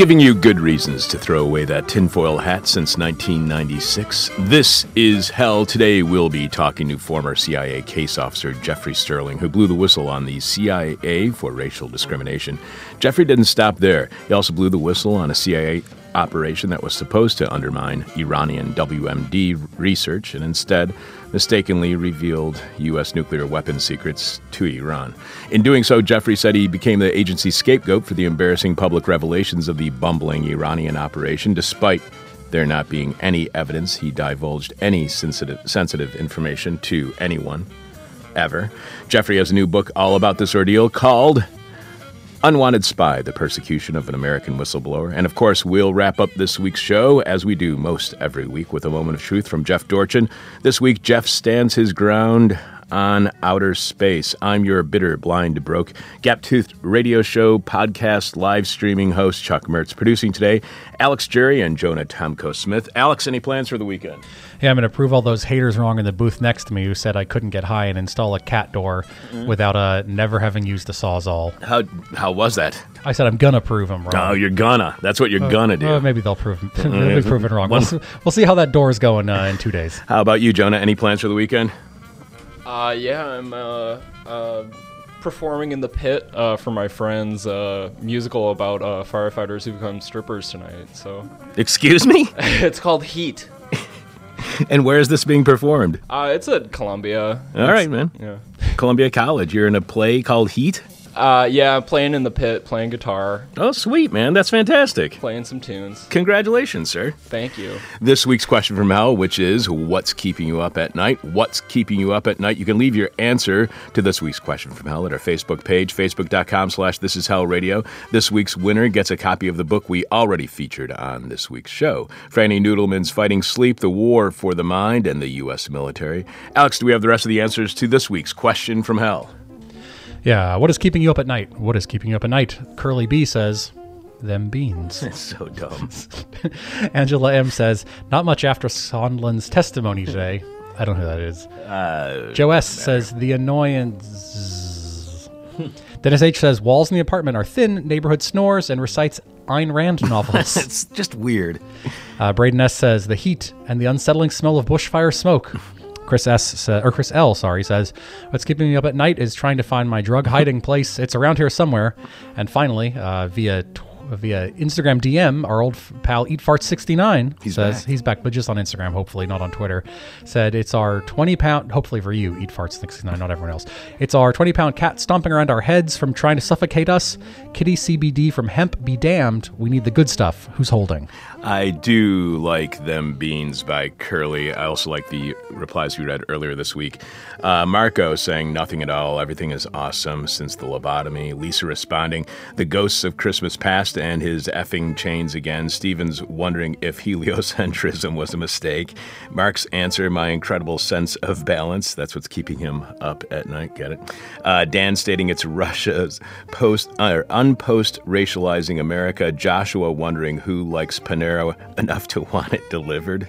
Giving you good reasons to throw away that tinfoil hat since 1996. This is Hell. Today we'll be talking to former CIA case officer Jeffrey Sterling, who blew the whistle on the CIA for racial discrimination. Jeffrey didn't stop there. He also blew the whistle on a CIA operation that was supposed to undermine Iranian WMD research and instead mistakenly revealed U.S. nuclear weapons secrets to Iran. In doing so, Jeffrey said he became the agency's scapegoat for the embarrassing public revelations of the bumbling Iranian operation, despite there not being any evidence he divulged any sensitive, sensitive information to anyone ever. Jeffrey has a new book all about this ordeal called Unwanted Spy, the persecution of an American whistleblower. And of course, we'll wrap up this week's show, as we do most every week, with a moment of truth from Jeff Dorchin. This week, Jeff stands his ground on outer space. I'm your bitter, blind, broke, gap toothed radio show, podcast, live streaming host, Chuck Mertz. Producing today, Alex Jerry and Jonah Tomko Smith. Alex, any plans for the weekend? Yeah, I'm going to prove all those haters wrong in the booth next to me who said I couldn't get high and install a cat door mm-hmm. without uh, never having used a sawzall. How how was that? I said I'm gonna prove them wrong. Oh, you're gonna. That's what you're uh, gonna do. Uh, maybe they'll prove they'll be proven wrong. We'll, we'll, see how that door is going uh, in two days. How about you, Jonah? Any plans for the weekend? Uh, yeah, I'm uh, uh, performing in the pit uh, for my friend's uh, musical about uh, firefighters who become strippers tonight. So, excuse me, it's called Heat. and where is this being performed? Uh, it's at Columbia. All right, man. Yeah, Columbia College. You're in a play called Heat. Uh, yeah, playing in the pit, playing guitar. Oh, sweet, man. That's fantastic. Playing some tunes. Congratulations, sir. Thank you. This week's question from Hell, which is What's keeping you up at night? What's keeping you up at night? You can leave your answer to this week's question from Hell at our Facebook page, facebook.com slash This Is Hell Radio. This week's winner gets a copy of the book we already featured on this week's show Franny Nudelman's Fighting Sleep, The War for the Mind, and the U.S. Military. Alex, do we have the rest of the answers to this week's question from Hell? Yeah, what is keeping you up at night? What is keeping you up at night? Curly B says, them beans. It's so dumb. Angela M says, not much after Sondland's testimony today. I don't know who that is. Uh, Joe S says, the annoyance. Dennis H says, walls in the apartment are thin, neighborhood snores, and recites Ayn Rand novels. it's just weird. Uh, Braden S says, the heat and the unsettling smell of bushfire smoke. Chris S or Chris L, sorry, says, "What's keeping me up at night is trying to find my drug hiding place. It's around here somewhere." And finally, uh, via via Instagram DM, our old pal EatFart69 he's says back. he's back, but just on Instagram, hopefully not on Twitter. Said it's our 20 pound, hopefully for you, EatFart69, not everyone else. It's our 20 pound cat stomping around our heads from trying to suffocate us. Kitty CBD from hemp be damned. We need the good stuff. Who's holding? I do like them beans by Curly. I also like the replies we read earlier this week. Uh, Marco saying nothing at all. Everything is awesome since the lobotomy. Lisa responding, the ghosts of Christmas past and his effing chains again. Stevens wondering if heliocentrism was a mistake. Mark's answer, my incredible sense of balance. That's what's keeping him up at night. Get it? Uh, Dan stating it's Russia's post uh, unpost racializing America. Joshua wondering who likes Panera enough to want it delivered.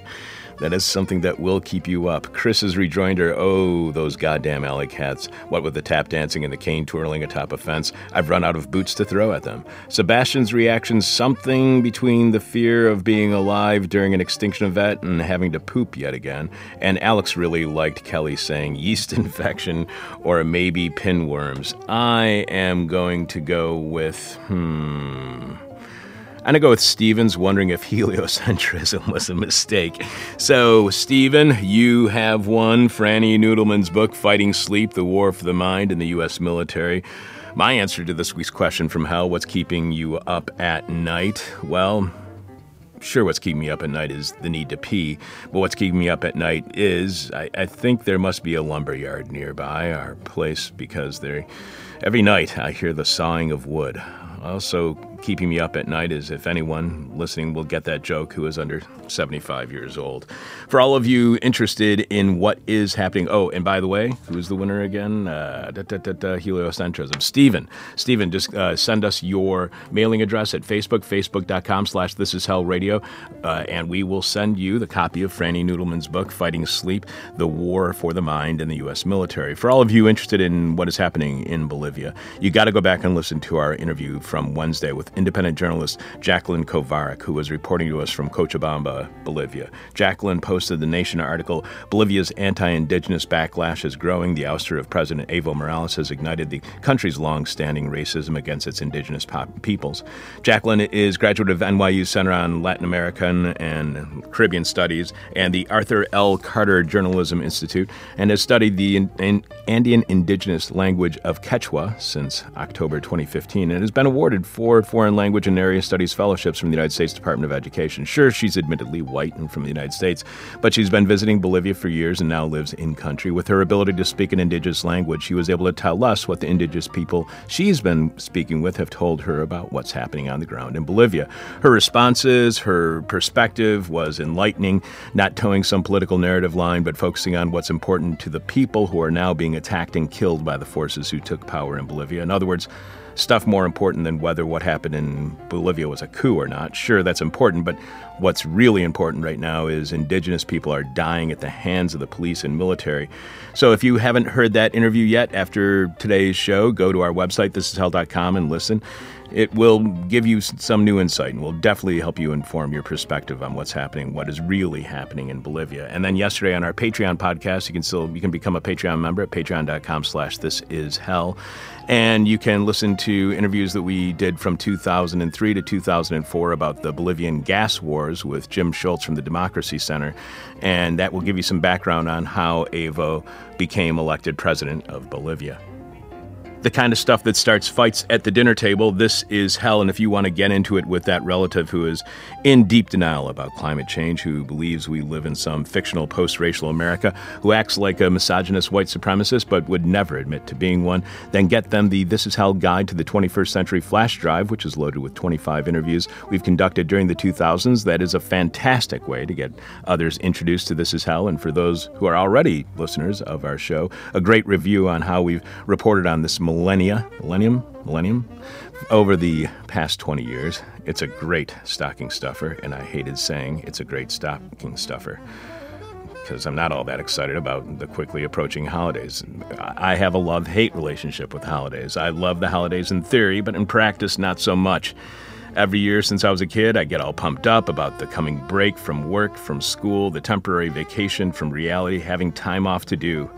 That is something that will keep you up. Chris's rejoinder, oh, those goddamn alley cats. What with the tap dancing and the cane twirling atop a fence, I've run out of boots to throw at them. Sebastian's reaction, something between the fear of being alive during an extinction event and having to poop yet again. And Alex really liked Kelly saying yeast infection or maybe pinworms. I am going to go with, hmm. I'm going to go with Stevens, wondering if heliocentrism was a mistake. So, Steven, you have won Franny Nudelman's book, Fighting Sleep The War for the Mind in the U.S. Military. My answer to this week's question from hell what's keeping you up at night? Well, sure, what's keeping me up at night is the need to pee. But what's keeping me up at night is I, I think there must be a lumber yard nearby our place because every night I hear the sawing of wood. Also, keeping me up at night is if anyone listening will get that joke who is under 75 years old. For all of you interested in what is happening, oh, and by the way, who's the winner again? Uh, heliocentrism. Stephen. Stephen, just uh, send us your mailing address at Facebook, facebook.com slash this is hell radio, uh, and we will send you the copy of Franny Nudelman's book, Fighting Sleep, The War for the Mind in the U.S. Military. For all of you interested in what is happening in Bolivia, you got to go back and listen to our interview from Wednesday with independent journalist Jacqueline Kovarik, who was reporting to us from Cochabamba, Bolivia. Jacqueline posted the Nation article Bolivia's anti indigenous backlash is growing. The ouster of President Evo Morales has ignited the country's long standing racism against its indigenous pop- peoples. Jacqueline is graduate of NYU Center on Latin American and Caribbean Studies and the Arthur L. Carter Journalism Institute and has studied the Andean indigenous language of Quechua since October 2015 and has been awarded four foreign language and area studies fellowships from the United States Department of Education. Sure, she's admittedly white and from the United States, but she's been visiting Bolivia for years and now lives in country. With her ability to speak an indigenous language, she was able to tell us what the indigenous people she's been speaking with have told her about what's happening on the ground in Bolivia. Her responses, her perspective was enlightening, not towing some political narrative line, but focusing on what's important to the people who are now being attacked and killed by the forces who took power in Bolivia. In other words, stuff more important than whether what happened in Bolivia was a coup or not. Sure, that's important, but what's really important right now is indigenous people are dying at the hands of the police and military. So if you haven't heard that interview yet after today's show, go to our website, thisishell.com, and listen. It will give you some new insight and will definitely help you inform your perspective on what's happening, what is really happening in Bolivia. And then yesterday on our Patreon podcast, you can still you can become a Patreon member at patreon.com slash this is hell. And you can listen to interviews that we did from 2003 to 2004 about the Bolivian gas wars with Jim Shultz from the Democracy Center. And that will give you some background on how Evo became elected president of Bolivia the kind of stuff that starts fights at the dinner table. This is hell. And if you want to get into it with that relative who is in deep denial about climate change, who believes we live in some fictional post racial America, who acts like a misogynist white supremacist but would never admit to being one, then get them the This Is Hell Guide to the 21st Century flash drive, which is loaded with 25 interviews we've conducted during the 2000s. That is a fantastic way to get others introduced to This Is Hell. And for those who are already listeners of our show, a great review on how we've reported on this millennia, millennium, millennium, over the past 20 years. It's a great stocking stuffer, and I hated saying it's a great stocking stuffer because I'm not all that excited about the quickly approaching holidays. I have a love hate relationship with holidays. I love the holidays in theory, but in practice, not so much. Every year since I was a kid, I get all pumped up about the coming break from work, from school, the temporary vacation from reality, having time off to do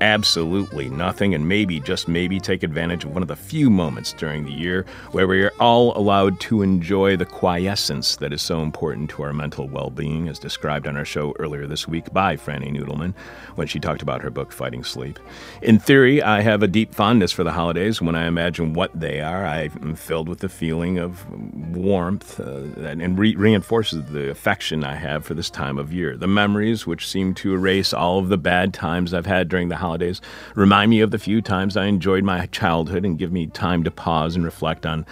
absolutely nothing and maybe, just maybe, take advantage of one of the few moments during the year where we are all allowed to enjoy the quiescence that is so important to our mental well being, as described on our show earlier this week by Franny Nudelman when she talked about her book, Fighting Sleep. In theory, I have a deep fondness for the holidays. When I imagine what they are, I am filled with the feeling of warmth uh, and re- reinforces the affection I have for this time of year. The memories, which seem to erase all of the bad times I've had during the holidays holidays. Remind me of the few times I enjoyed my childhood and give me time to pause and reflect on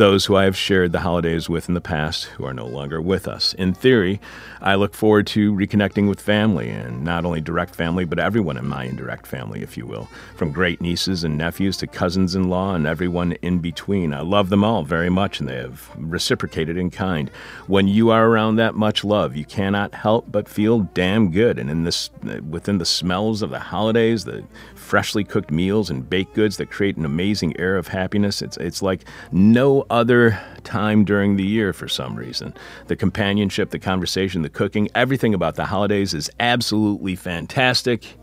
those who I have shared the holidays with in the past who are no longer with us. In theory, I look forward to reconnecting with family, and not only direct family, but everyone in my indirect family, if you will, from great nieces and nephews to cousins in law and everyone in between. I love them all very much, and they have reciprocated in kind. When you are around that much love, you cannot help but feel damn good. And in this, within the smells of the holidays, the freshly cooked meals and baked goods that create an amazing air of happiness. It's, it's like no other time during the year for some reason. The companionship, the conversation, the cooking, everything about the holidays is absolutely fantastic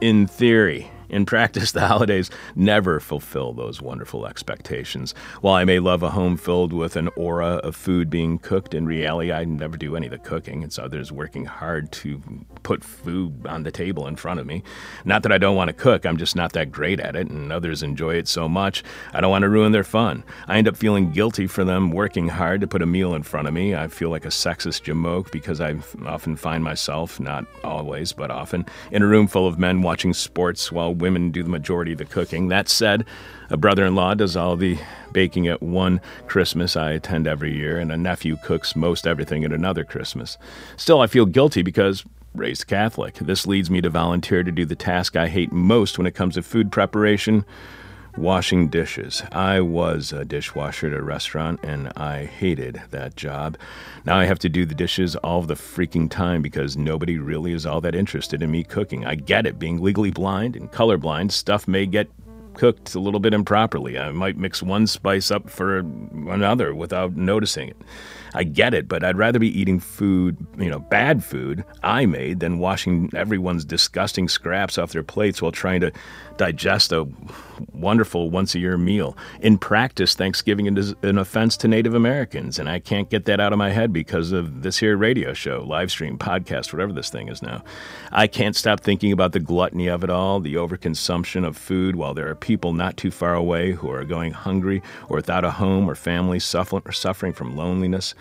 in theory. In practice, the holidays never fulfill those wonderful expectations. While I may love a home filled with an aura of food being cooked, in reality, I never do any of the cooking. It's others working hard to put food on the table in front of me. Not that I don't want to cook, I'm just not that great at it, and others enjoy it so much, I don't want to ruin their fun. I end up feeling guilty for them working hard to put a meal in front of me. I feel like a sexist jamoke because I often find myself, not always, but often, in a room full of men watching sports while women do the majority of the cooking. That said, a brother in law does all the baking at one Christmas I attend every year, and a nephew cooks most everything at another Christmas. Still, I feel guilty because raised Catholic. This leads me to volunteer to do the task I hate most when it comes to food preparation washing dishes. I was a dishwasher at a restaurant and I hated that job. Now I have to do the dishes all the freaking time because nobody really is all that interested in me cooking. I get it, being legally blind and colorblind, stuff may get cooked a little bit improperly. I might mix one spice up for another without noticing it. I get it, but I'd rather be eating food, you know, bad food I made than washing everyone's disgusting scraps off their plates while trying to digest a wonderful once a year meal. In practice, Thanksgiving is an offense to Native Americans, and I can't get that out of my head because of this here radio show, live stream, podcast, whatever this thing is now. I can't stop thinking about the gluttony of it all, the overconsumption of food, while there are people not too far away who are going hungry or without a home or family, suffering from loneliness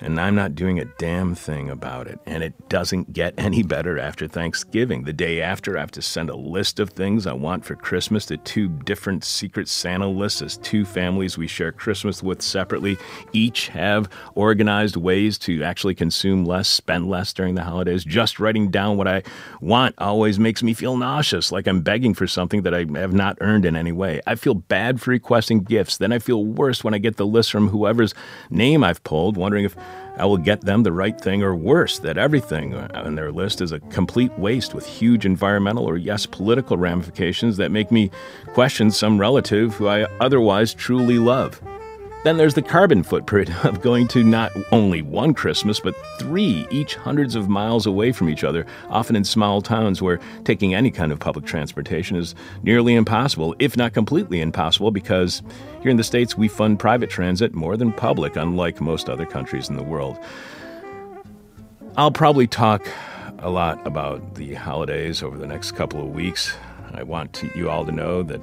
and I'm not doing a damn thing about it. And it doesn't get any better after Thanksgiving. The day after, I have to send a list of things I want for Christmas to two different Secret Santa lists as two families we share Christmas with separately each have organized ways to actually consume less, spend less during the holidays. Just writing down what I want always makes me feel nauseous, like I'm begging for something that I have not earned in any way. I feel bad for requesting gifts. Then I feel worse when I get the list from whoever's name I've pulled, wondering if I will get them the right thing or worse, that everything on their list is a complete waste with huge environmental or, yes, political ramifications that make me question some relative who I otherwise truly love. Then there's the carbon footprint of going to not only one Christmas, but three, each hundreds of miles away from each other, often in small towns where taking any kind of public transportation is nearly impossible, if not completely impossible, because here in the States we fund private transit more than public, unlike most other countries in the world. I'll probably talk a lot about the holidays over the next couple of weeks. I want you all to know that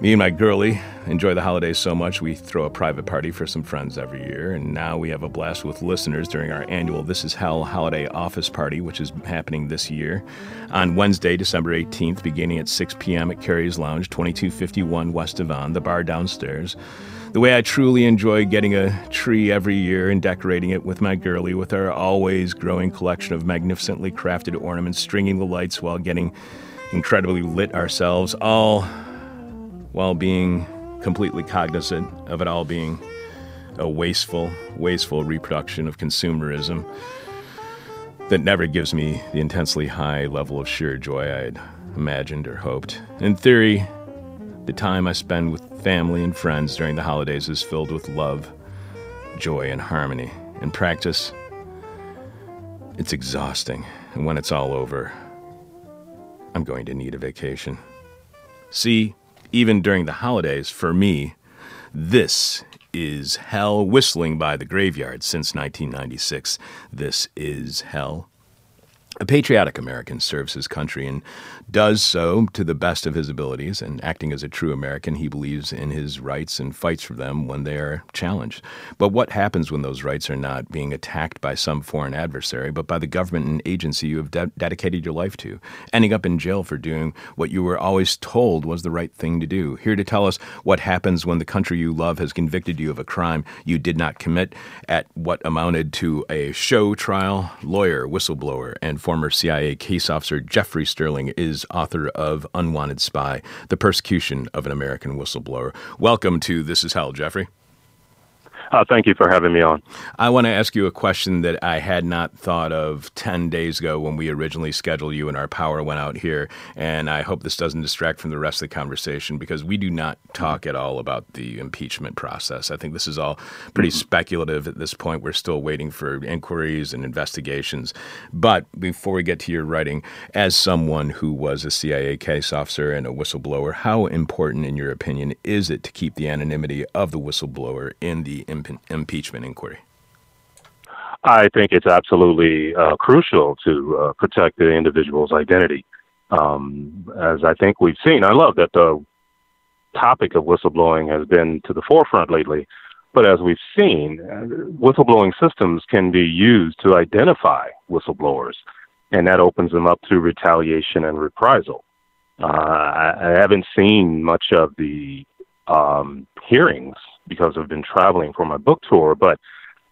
me and my girlie enjoy the holidays so much we throw a private party for some friends every year, and now we have a blast with listeners during our annual This Is Hell holiday office party, which is happening this year on Wednesday, December 18th, beginning at 6 p.m. at Cary's Lounge, 2251 West Devon, the bar downstairs. The way I truly enjoy getting a tree every year and decorating it with my girlie with our always growing collection of magnificently crafted ornaments, stringing the lights while getting incredibly lit ourselves, all while being completely cognizant of it all being a wasteful, wasteful reproduction of consumerism that never gives me the intensely high level of sheer joy I had imagined or hoped. In theory, the time I spend with family and friends during the holidays is filled with love, joy, and harmony. In practice, it's exhausting, and when it's all over, I'm going to need a vacation. See, even during the holidays, for me, this is hell whistling by the graveyard since 1996. This is hell. A patriotic American serves his country and does so to the best of his abilities, and acting as a true American, he believes in his rights and fights for them when they are challenged. But what happens when those rights are not being attacked by some foreign adversary, but by the government and agency you have de- dedicated your life to, ending up in jail for doing what you were always told was the right thing to do? Here to tell us what happens when the country you love has convicted you of a crime you did not commit at what amounted to a show trial, lawyer, whistleblower, and former CIA case officer Jeffrey Sterling is is author of Unwanted Spy The Persecution of an American Whistleblower. Welcome to This Is Hell, Jeffrey. Uh, thank you for having me on. I want to ask you a question that I had not thought of 10 days ago when we originally scheduled you and our power went out here. And I hope this doesn't distract from the rest of the conversation because we do not talk at all about the impeachment process. I think this is all pretty mm-hmm. speculative at this point. We're still waiting for inquiries and investigations. But before we get to your writing, as someone who was a CIA case officer and a whistleblower, how important, in your opinion, is it to keep the anonymity of the whistleblower in the imp- impeachment inquiry? I think it's absolutely uh, crucial to uh, protect the individual's identity. Um, as I think we've seen, I love that the topic of whistleblowing has been to the forefront lately. But as we've seen, uh, whistleblowing systems can be used to identify whistleblowers, and that opens them up to retaliation and reprisal. Uh, I, I haven't seen much of the um, hearings because I've been traveling for my book tour, but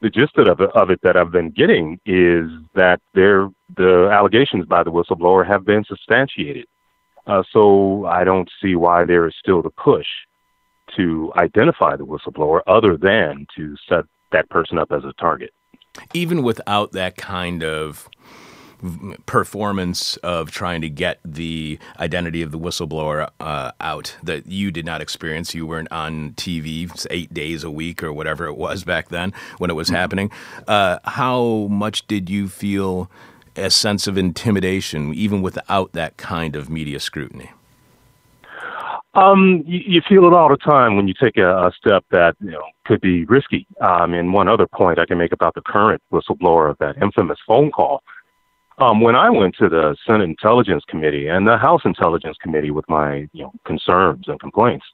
the gist of it, of it that I've been getting is that there the allegations by the whistleblower have been substantiated. Uh, so I don't see why there is still the push to identify the whistleblower other than to set that person up as a target. Even without that kind of performance of trying to get the identity of the whistleblower uh, out that you did not experience. You weren't on TV eight days a week or whatever it was back then when it was mm-hmm. happening. Uh, how much did you feel a sense of intimidation, even without that kind of media scrutiny? Um, you, you, feel it all the time when you take a, a step that you know could be risky. Um, and one other point I can make about the current whistleblower of that infamous phone call um, when I went to the Senate Intelligence Committee and the House Intelligence Committee with my you know, concerns and complaints,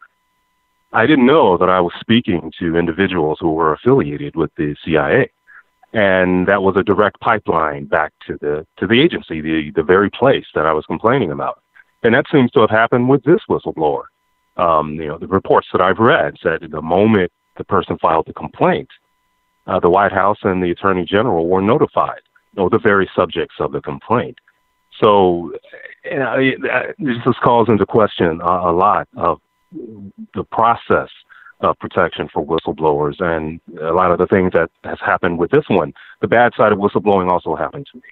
I didn't know that I was speaking to individuals who were affiliated with the CIA, and that was a direct pipeline back to the to the agency, the the very place that I was complaining about. And that seems to have happened with this whistleblower. Um, you know, the reports that I've read said the moment the person filed the complaint, uh, the White House and the Attorney General were notified or the very subjects of the complaint. So you know, this calls into question a, a lot of the process of protection for whistleblowers and a lot of the things that has happened with this one. The bad side of whistleblowing also happened to me.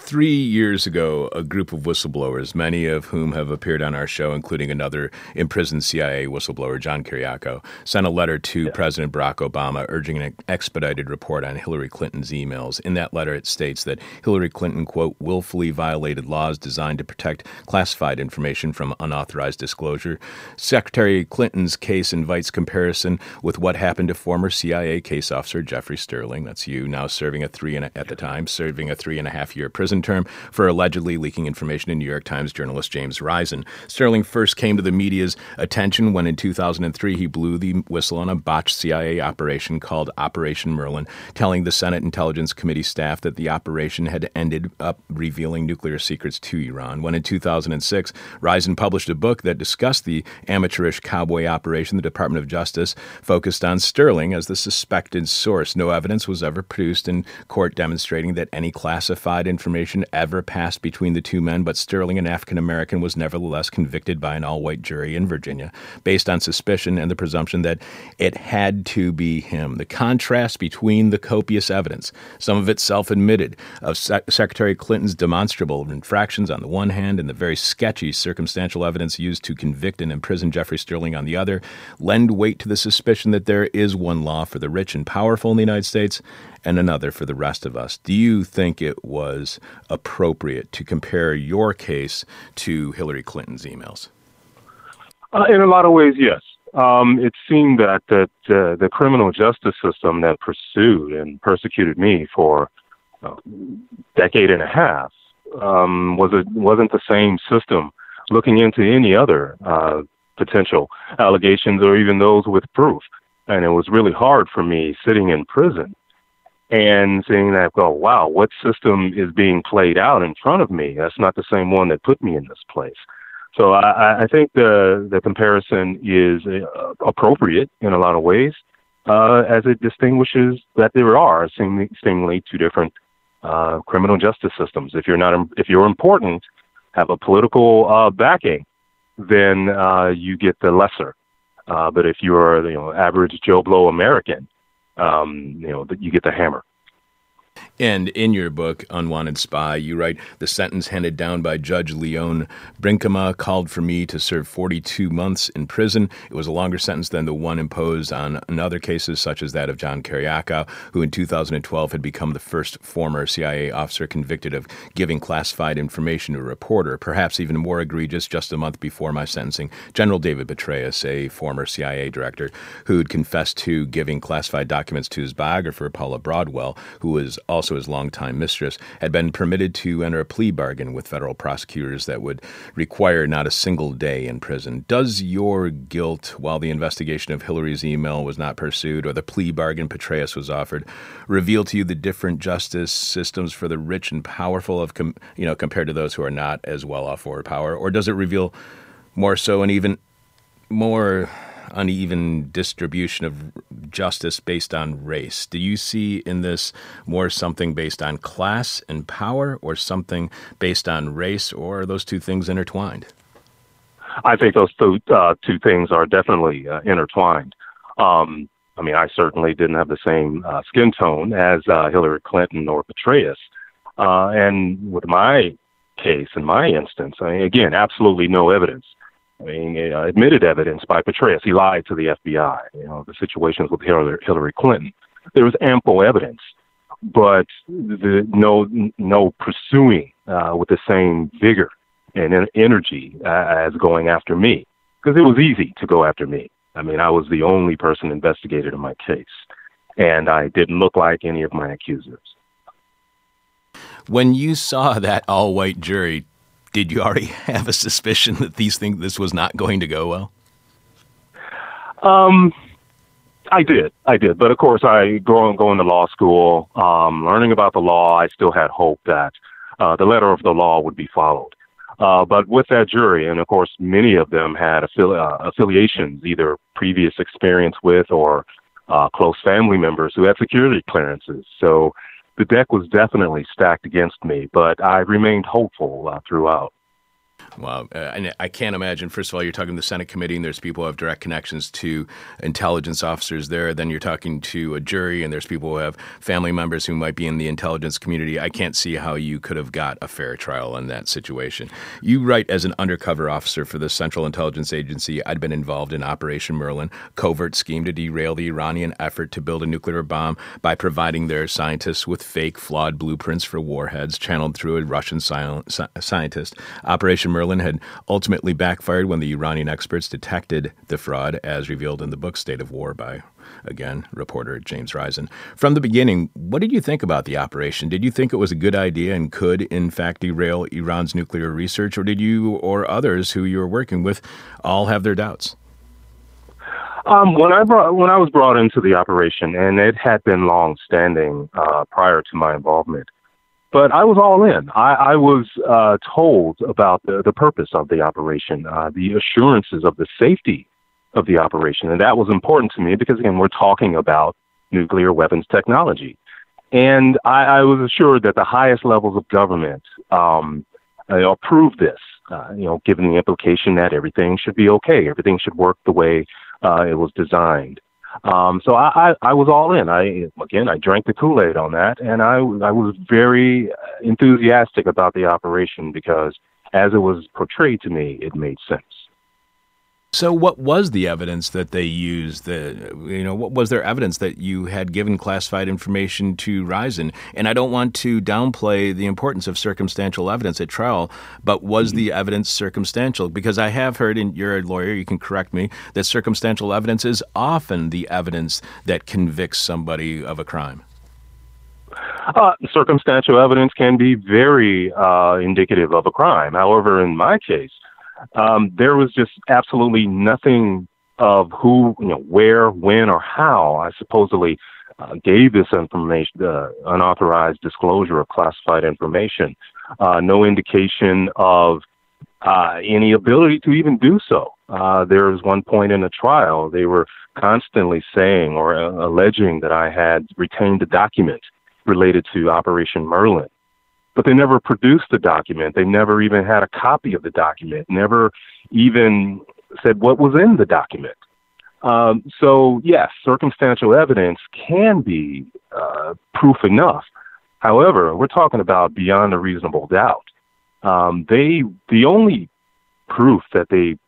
Three years ago, a group of whistleblowers, many of whom have appeared on our show, including another imprisoned CIA whistleblower, John Kiriakou, sent a letter to yeah. President Barack Obama urging an expedited report on Hillary Clinton's emails. In that letter, it states that Hillary Clinton, quote, willfully violated laws designed to protect classified information from unauthorized disclosure. Secretary Clinton's case invites comparison with what happened to former CIA case officer Jeffrey Sterling, that's you, now serving a three and a, at the time, serving a three and a half year prison term for allegedly leaking information to New York Times journalist James Risen. Sterling first came to the media's attention when in 2003 he blew the whistle on a botched CIA operation called Operation Merlin, telling the Senate Intelligence Committee staff that the operation had ended up revealing nuclear secrets to Iran. When in 2006, Risen published a book that discussed the amateurish cowboy operation, the Department of Justice focused on Sterling as the suspected source. No evidence was ever produced in court demonstrating that any classified information information ever passed between the two men, but Sterling, an African American, was nevertheless convicted by an all white jury in Virginia based on suspicion and the presumption that it had to be him. The contrast between the copious evidence, some of it self admitted, of Secretary Clinton's demonstrable infractions on the one hand and the very sketchy circumstantial evidence used to convict and imprison Jeffrey Sterling on the other, lend weight to the suspicion that there is one law for the rich and powerful in the United States and another for the rest of us. Do you think it was appropriate to compare your case to Hillary Clinton's emails? Uh, in a lot of ways, yes. Um, it seemed that that uh, the criminal justice system that pursued and persecuted me for a decade and a half um, was a, wasn't the same system looking into any other uh, potential allegations or even those with proof. And it was really hard for me sitting in prison and seeing that go, wow, what system is being played out in front of me? That's not the same one that put me in this place. So I, I think the the comparison is uh, appropriate in a lot of ways, uh, as it distinguishes that there are seemingly two different uh, criminal justice systems. If you're not if you're important, have a political uh, backing, then uh, you get the lesser. Uh, but if you're you know average Joe Blow American, um, you know, that you get the hammer. And in your book, Unwanted Spy, you write the sentence handed down by Judge Leonie Brinkema called for me to serve 42 months in prison. It was a longer sentence than the one imposed on in other cases, such as that of John Kiriakou, who in 2012 had become the first former CIA officer convicted of giving classified information to a reporter. Perhaps even more egregious, just a month before my sentencing, General David Petraeus, a former CIA director, who'd confessed to giving classified documents to his biographer, Paula Broadwell, who was also his longtime mistress, had been permitted to enter a plea bargain with federal prosecutors that would require not a single day in prison. Does your guilt, while the investigation of Hillary's email was not pursued or the plea bargain Petraeus was offered, reveal to you the different justice systems for the rich and powerful of, com- you know, compared to those who are not as well off or power, or does it reveal more so an even more uneven distribution of justice based on race. Do you see in this more something based on class and power or something based on race, or are those two things intertwined? I think those two, uh, two things are definitely uh, intertwined. Um, I mean, I certainly didn't have the same uh, skin tone as uh, Hillary Clinton or Petraeus. Uh, and with my case, in my instance, I mean, again, absolutely no evidence. I mean, uh, admitted evidence by Petraeus. He lied to the FBI. You know, the situations with Hillary, Hillary Clinton. There was ample evidence, but the, no no pursuing uh, with the same vigor and energy uh, as going after me because it was easy to go after me. I mean, I was the only person investigated in my case, and I didn't look like any of my accusers. When you saw that all white jury, did you already have a suspicion that these things this was not going to go well? Um, I did, I did, but of course, I going going to law school, um, learning about the law. I still had hope that uh, the letter of the law would be followed. Uh, but with that jury, and of course, many of them had affili- uh, affiliations, either previous experience with or uh, close family members who had security clearances. So the deck was definitely stacked against me, but I remained hopeful uh, throughout. Wow. Uh, and I can't imagine, first of all, you're talking to the Senate committee, and there's people who have direct connections to intelligence officers there. Then you're talking to a jury, and there's people who have family members who might be in the intelligence community. I can't see how you could have got a fair trial in that situation. You write as an undercover officer for the Central Intelligence Agency, I'd been involved in Operation Merlin, covert scheme to derail the Iranian effort to build a nuclear bomb by providing their scientists with fake, flawed blueprints for warheads channeled through a Russian scientist. Operation Merlin had ultimately backfired when the Iranian experts detected the fraud, as revealed in the book State of War by, again, reporter James Risen. From the beginning, what did you think about the operation? Did you think it was a good idea and could, in fact, derail Iran's nuclear research, or did you or others who you were working with all have their doubts? Um, when I brought, when I was brought into the operation, and it had been long standing uh, prior to my involvement, but I was all in. I, I was uh, told about the, the purpose of the operation, uh, the assurances of the safety of the operation. And that was important to me because, again, we're talking about nuclear weapons technology. And I, I was assured that the highest levels of government um, uh, approved this, uh, you know, given the implication that everything should be okay, everything should work the way uh, it was designed. Um, so I, I, I was all in. I again, I drank the Kool Aid on that, and I, I was very enthusiastic about the operation because, as it was portrayed to me, it made sense. So, what was the evidence that they used? The you know, what was their evidence that you had given classified information to Risen? And I don't want to downplay the importance of circumstantial evidence at trial, but was the evidence circumstantial? Because I have heard, and you're a lawyer, you can correct me, that circumstantial evidence is often the evidence that convicts somebody of a crime. Uh, circumstantial evidence can be very uh, indicative of a crime. However, in my case um, there was just absolutely nothing of who, you know, where, when, or how I supposedly uh, gave this information, uh, unauthorized disclosure of classified information. Uh, no indication of uh, any ability to even do so. Uh, there was one point in the trial they were constantly saying or uh, alleging that I had retained a document related to Operation Merlin but they never produced the document. They never even had a copy of the document, never even said what was in the document. Um, so, yes, circumstantial evidence can be uh, proof enough. However, we're talking about beyond a reasonable doubt. Um, they, the only proof that they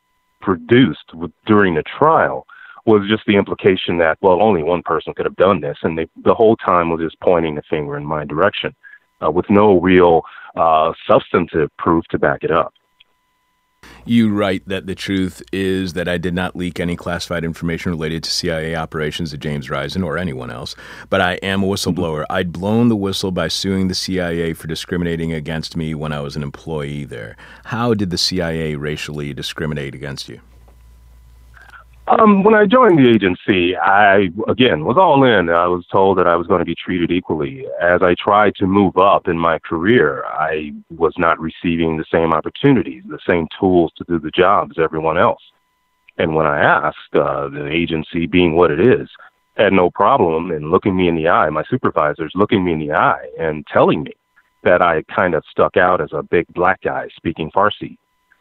produced during the trial was just the implication that, well, only one person could have done this, and they, the whole time was just pointing the finger in my direction uh, with no real uh, substantive proof to back it up. You write that the truth is that I did not leak any classified information related to CIA operations to James Risen or anyone else, but I am a whistleblower. I'd blown the whistle by suing the CIA for discriminating against me when I was an employee there. How did the CIA racially discriminate against you? Um, when I joined the agency, I again was all in. I was told that I was going to be treated equally. As I tried to move up in my career, I was not receiving the same opportunities, the same tools to do the job as everyone else. And when I asked, uh, the agency being what it is, had no problem in looking me in the eye, my supervisors looking me in the eye and telling me that I kind of stuck out as a big black guy speaking Farsi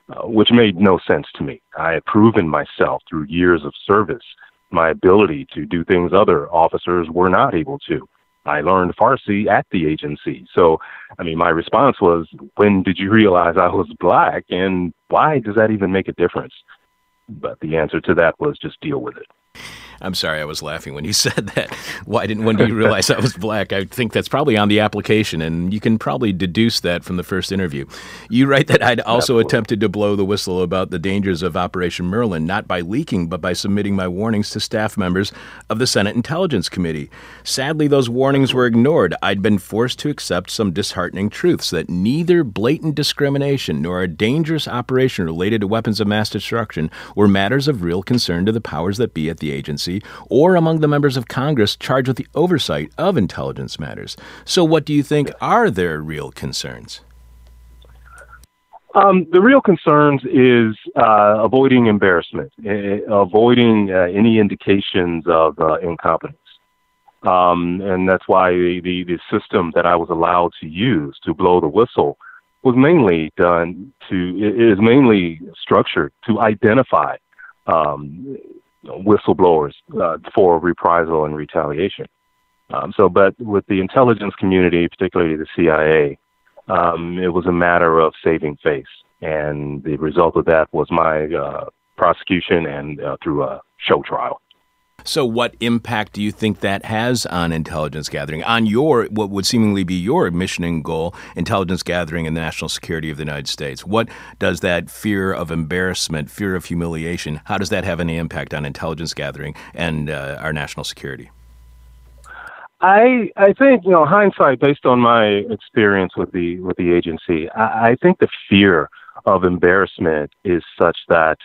uh, which made no sense to me. I had proven myself through years of service, my ability to do things other officers were not able to. I learned Farsi at the agency. So, I mean, my response was, when did you realize I was black and why does that even make a difference? But the answer to that was just deal with it. I'm sorry, I was laughing when you said that. Why didn't when did you realize I was black? I think that's probably on the application, and you can probably deduce that from the first interview. You write that I'd also Absolutely. attempted to blow the whistle about the dangers of Operation Merlin, not by leaking, but by submitting my warnings to staff members of the Senate Intelligence Committee. Sadly, those warnings were ignored. I'd been forced to accept some disheartening truths that neither blatant discrimination nor a dangerous operation related to weapons of mass destruction were matters of real concern to the powers that be at the agency or among the members of Congress charged with the oversight of intelligence matters. So, what do you think are their real concerns? Um, the real concerns is uh, avoiding embarrassment, uh, avoiding uh, any indications of uh, incompetence. Um, and that's why the, the, the, system that I was allowed to use to blow the whistle was mainly done to, is mainly structured to identify um, whistleblowers uh, for reprisal and retaliation. Um, so, but with the intelligence community, particularly the CIA, um, it was a matter of saving face, and the result of that was my uh, prosecution and uh, through a show trial. So, what impact do you think that has on intelligence gathering, on your what would seemingly be your mission and goal, intelligence gathering and the national security of the United States? What does that fear of embarrassment, fear of humiliation, how does that have any impact on intelligence gathering and uh, our national security? I I think you know hindsight, based on my experience with the with the agency, I, I think the fear of embarrassment is such that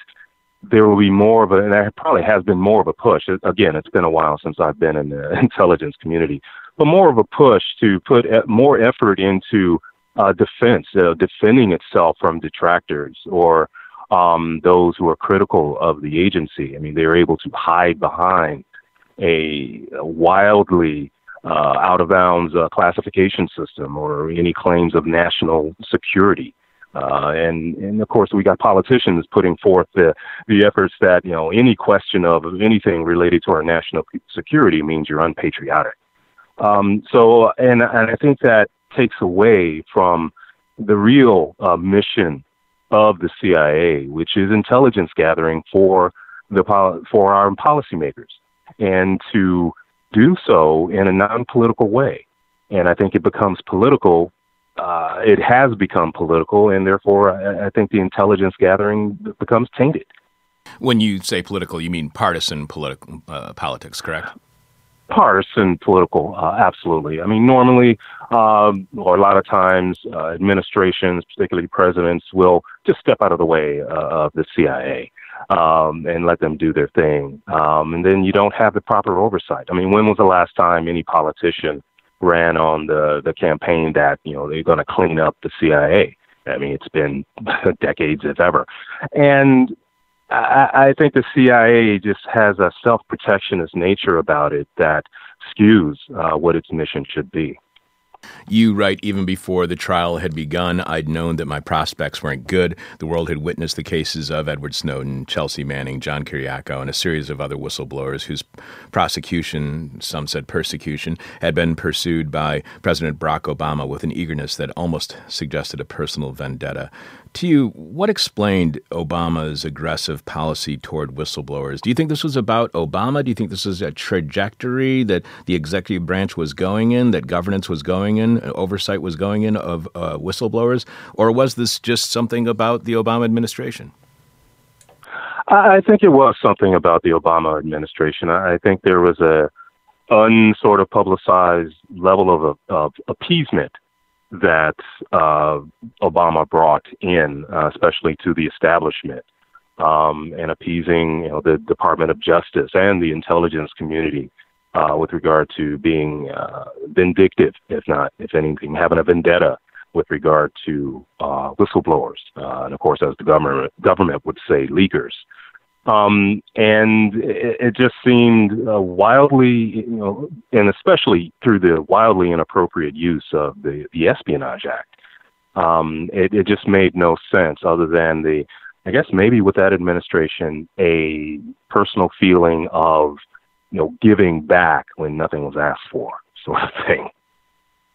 there will be more of a, and there probably has been more of a push. Again, it's been a while since I've been in the intelligence community, but more of a push to put more effort into uh, defense, uh, defending itself from detractors or um, those who are critical of the agency. I mean, they're able to hide behind a wildly uh, out of bounds uh, classification system or any claims of national security. Uh, and, and of course, we got politicians putting forth the, the efforts that, you know, any question of anything related to our national security means you're unpatriotic. Um, so, and, and I think that takes away from the real uh, mission of the CIA, which is intelligence gathering for the for our policymakers, and to do so in a non-political way. And I think it becomes political uh, it has become political, and therefore, I, I, think the intelligence gathering becomes tainted. When you say political, you mean partisan political uh, politics, correct? Partisan political, uh, absolutely. I mean, normally, um, or a lot of times, uh, administrations, particularly presidents, will just step out of the way uh, of the CIA. Um, and let them do their thing. Um, and then you don't have the proper oversight. I mean, when was the last time any politician ran on the the campaign that you know they're going to clean up the CIA. I mean, it's been decades, if ever, and I, I think the CIA just has a self protectionist nature about it that skews uh, what its mission should be. You write, even before the trial had begun, I'd known that my prospects weren't good. The world had witnessed the cases of Edward Snowden, Chelsea Manning, John Kiriakou, and a series of other whistleblowers whose prosecution, some said persecution, had been pursued by President Barack Obama with an eagerness that almost suggested a personal vendetta. To you, what explained Obama's aggressive policy toward whistleblowers? Do you think this was about Obama? Do you think this is a trajectory that the executive branch was going in, that governance was going in, oversight was going in of uh, whistleblowers? Or was this just something about the Obama administration? I think it was something about the Obama administration. I think there was a unsort of publicized level of, of appeasement that uh, Obama brought in, uh, especially to the establishment, um, and appeasing you know, the Department of Justice and the intelligence community uh, with regard to being uh, vindictive, if not, if anything, having a vendetta with regard to uh, whistleblowers, uh, and of course, as the government government would say, leakers. Um, and it, it, just seemed uh, wildly, you know, and especially through the wildly inappropriate use of the, the Espionage Act. Um, it, it just made no sense other than the, I guess maybe with that administration, a personal feeling of, you know, giving back when nothing was asked for, sort of thing.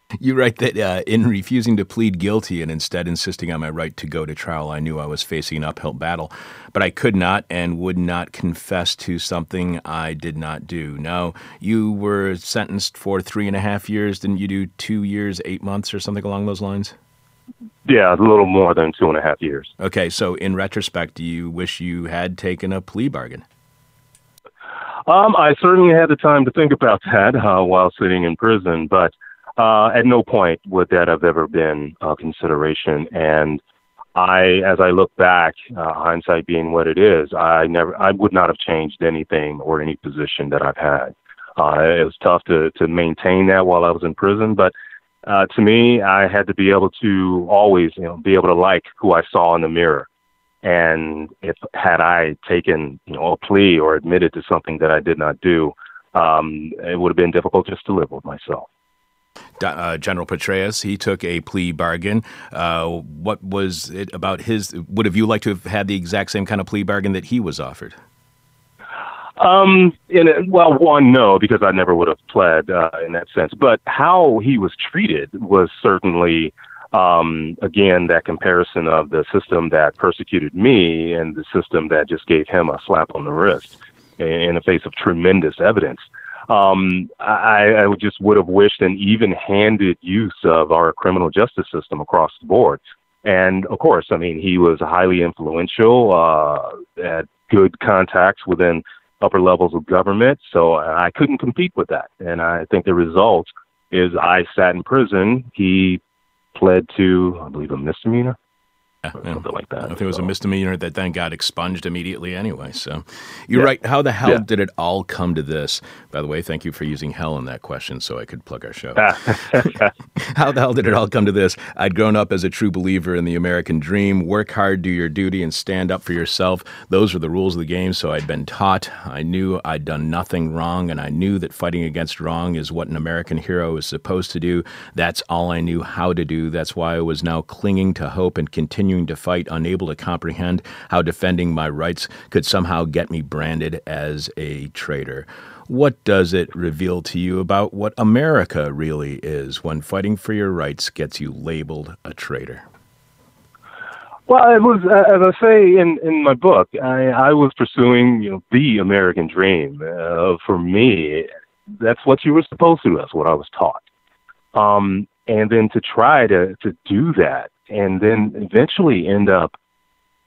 You write that uh, in refusing to plead guilty and instead insisting on my right to go to trial, I knew I was facing an uphill battle, but I could not and would not confess to something I did not do. Now, you were sentenced for three and a half years. Didn't you do two years, eight months, or something along those lines? Yeah, a little more than two and a half years. Okay, so in retrospect, do you wish you had taken a plea bargain? Um, I certainly had the time to think about that uh, while sitting in prison, but uh, at no point would that have ever been a consideration. And I, as I look back, uh, hindsight being what it is, I never, I would not have changed anything or any position that I've had. Uh, it was tough to to maintain that while I was in prison, but uh, to me, I had to be able to always, you know, be able to like who I saw in the mirror. And if had I taken, you know, a plea or admitted to something that I did not do, um, it would have been difficult just to live with myself uh, General Petraeus. He took a plea bargain. Uh, what was it about his? Would have you liked to have had the exact same kind of plea bargain that he was offered? Um, well, one, no, because I never would have pled uh, in that sense. But how he was treated was certainly, um, again, that comparison of the system that persecuted me and the system that just gave him a slap on the wrist in the face of tremendous evidence um, I, I just would have wished an even-handed use of our criminal justice system across the board. And of course, I mean, he was highly influential, uh, had good contacts within upper levels of government, so I couldn't compete with that. And I think the result is I sat in prison. He pled to, I believe, a misdemeanor. Yeah, something like that. I think it was a misdemeanor that then got expunged immediately anyway. So you're yeah. right. How the hell yeah. did it all come to this? By the way, thank you for using hell in that question so I could plug our show. Ah. How the hell did it all come to this? I'd grown up as a true believer in the American dream work hard, do your duty, and stand up for yourself. Those were the rules of the game, so I'd been taught. I knew I'd done nothing wrong, and I knew that fighting against wrong is what an American hero is supposed to do. That's all I knew how to do. That's why I was now clinging to hope and continuing continuing to fight, unable to comprehend how defending my rights could somehow get me branded as a traitor. What does it reveal to you about what America really is when fighting for your rights gets you labeled a traitor? Well, it was as I say in in my book. I, I was pursuing you know the American dream. Uh, for me, that's what you were supposed to. That's what I was taught. Um, and then to try to to do that and then eventually end up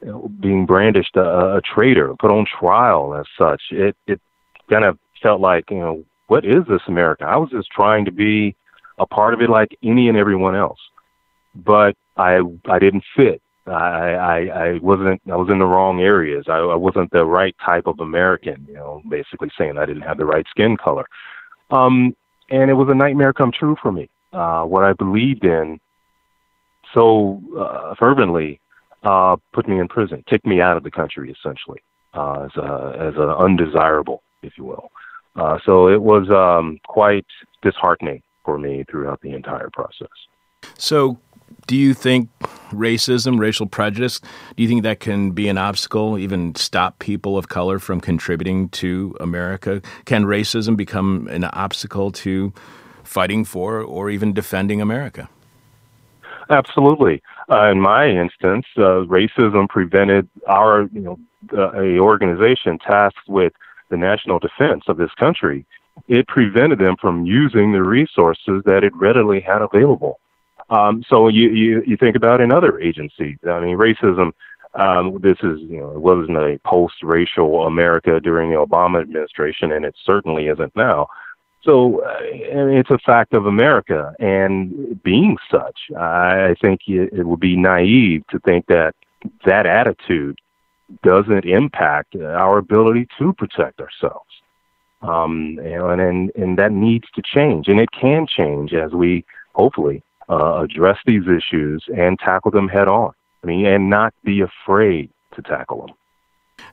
you know, being brandished a, a traitor, put on trial as such. It it kind of felt like you know what is this America? I was just trying to be a part of it like any and everyone else, but I I didn't fit. I, I I wasn't I was in the wrong areas. I, I wasn't the right type of American. You know, basically saying I didn't have the right skin color. Um, and it was a nightmare come true for me. Uh, what I believed in so uh, fervently uh, put me in prison, kicked me out of the country essentially uh, as a, as an undesirable, if you will. Uh, so it was um, quite disheartening for me throughout the entire process. So, do you think racism, racial prejudice, do you think that can be an obstacle, even stop people of color from contributing to America? Can racism become an obstacle to fighting for or even defending America? Absolutely. Uh, in my instance, uh, racism prevented our, you know, uh, a organization tasked with the national defense of this country. It prevented them from using the resources that it readily had available. Um, so you, you you think about in other agencies. I mean, racism. Um, this is you know it wasn't a post-racial America during the Obama administration, and it certainly isn't now. So uh, it's a fact of America, and being such, I think it, would be naive to think that that attitude doesn't impact our ability to protect ourselves. Um, and, and and that needs to change, and it can change as we hopefully uh, address these issues and tackle them head on. I mean, and not be afraid to tackle them.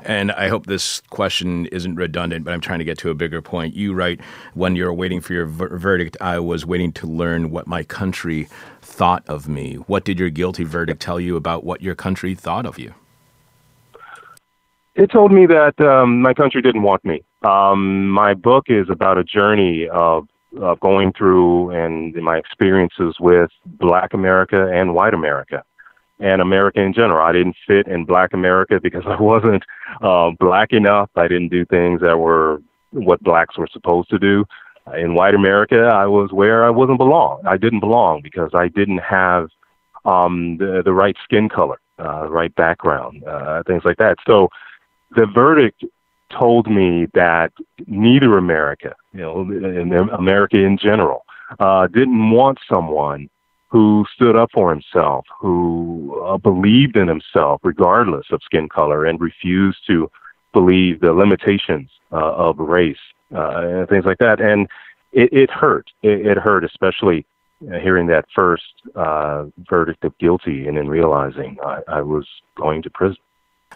And I hope this question isn't redundant, but I'm trying to get to a bigger point. You write, when you're waiting for your ver- verdict, I was waiting to learn what my country thought of me. What did your guilty verdict tell you about what your country thought of you? It told me that um, my country didn't want me. Um, my book is about a journey of, of going through and my experiences with Black America and White America and America in general. I didn't fit in Black America because I wasn't uh, black enough. I didn't do things that were what blacks were supposed to do. In white America, I was where I wasn't belong. I didn't belong because I didn't have um, the the right skin color, uh, right background, uh, things like that. So the verdict told me that neither America, you know, America in general, uh, didn't want someone who stood up for himself, who uh, believed in himself regardless of skin color, and refused to believe the limitations uh, of race uh, and things like that. And it, it hurt. It, it, hurt, especially uh, hearing that first uh, verdict of guilty and then realizing I, I was going to prison.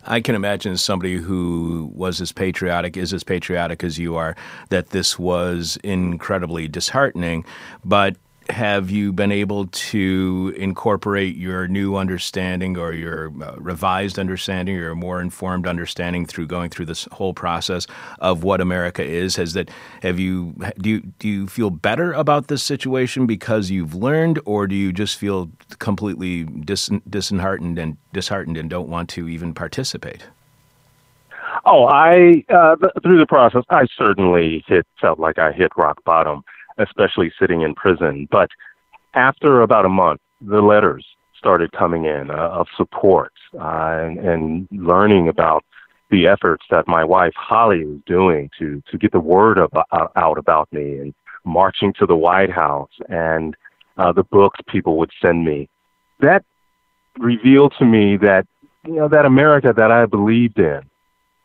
I can imagine somebody who was as patriotic, is as patriotic as you are, that this was incredibly disheartening. But have you been able to incorporate your new understanding or your uh, revised understanding or more informed understanding through going through this whole process of what America is? Has that have you do you, do you feel better about this situation because you've learned, or do you just feel completely dis, disheartened and disheartened and don't want to even participate? Oh, I uh, through the process, I certainly hit felt like I hit rock bottom especially sitting in prison. But after about a month, the letters started coming in uh, of support uh, and, and learning about the efforts that my wife Holly was doing to to get the word about, uh, out about me and marching to the White House and uh, the books people would send me. That revealed to me that you know that America that I believed in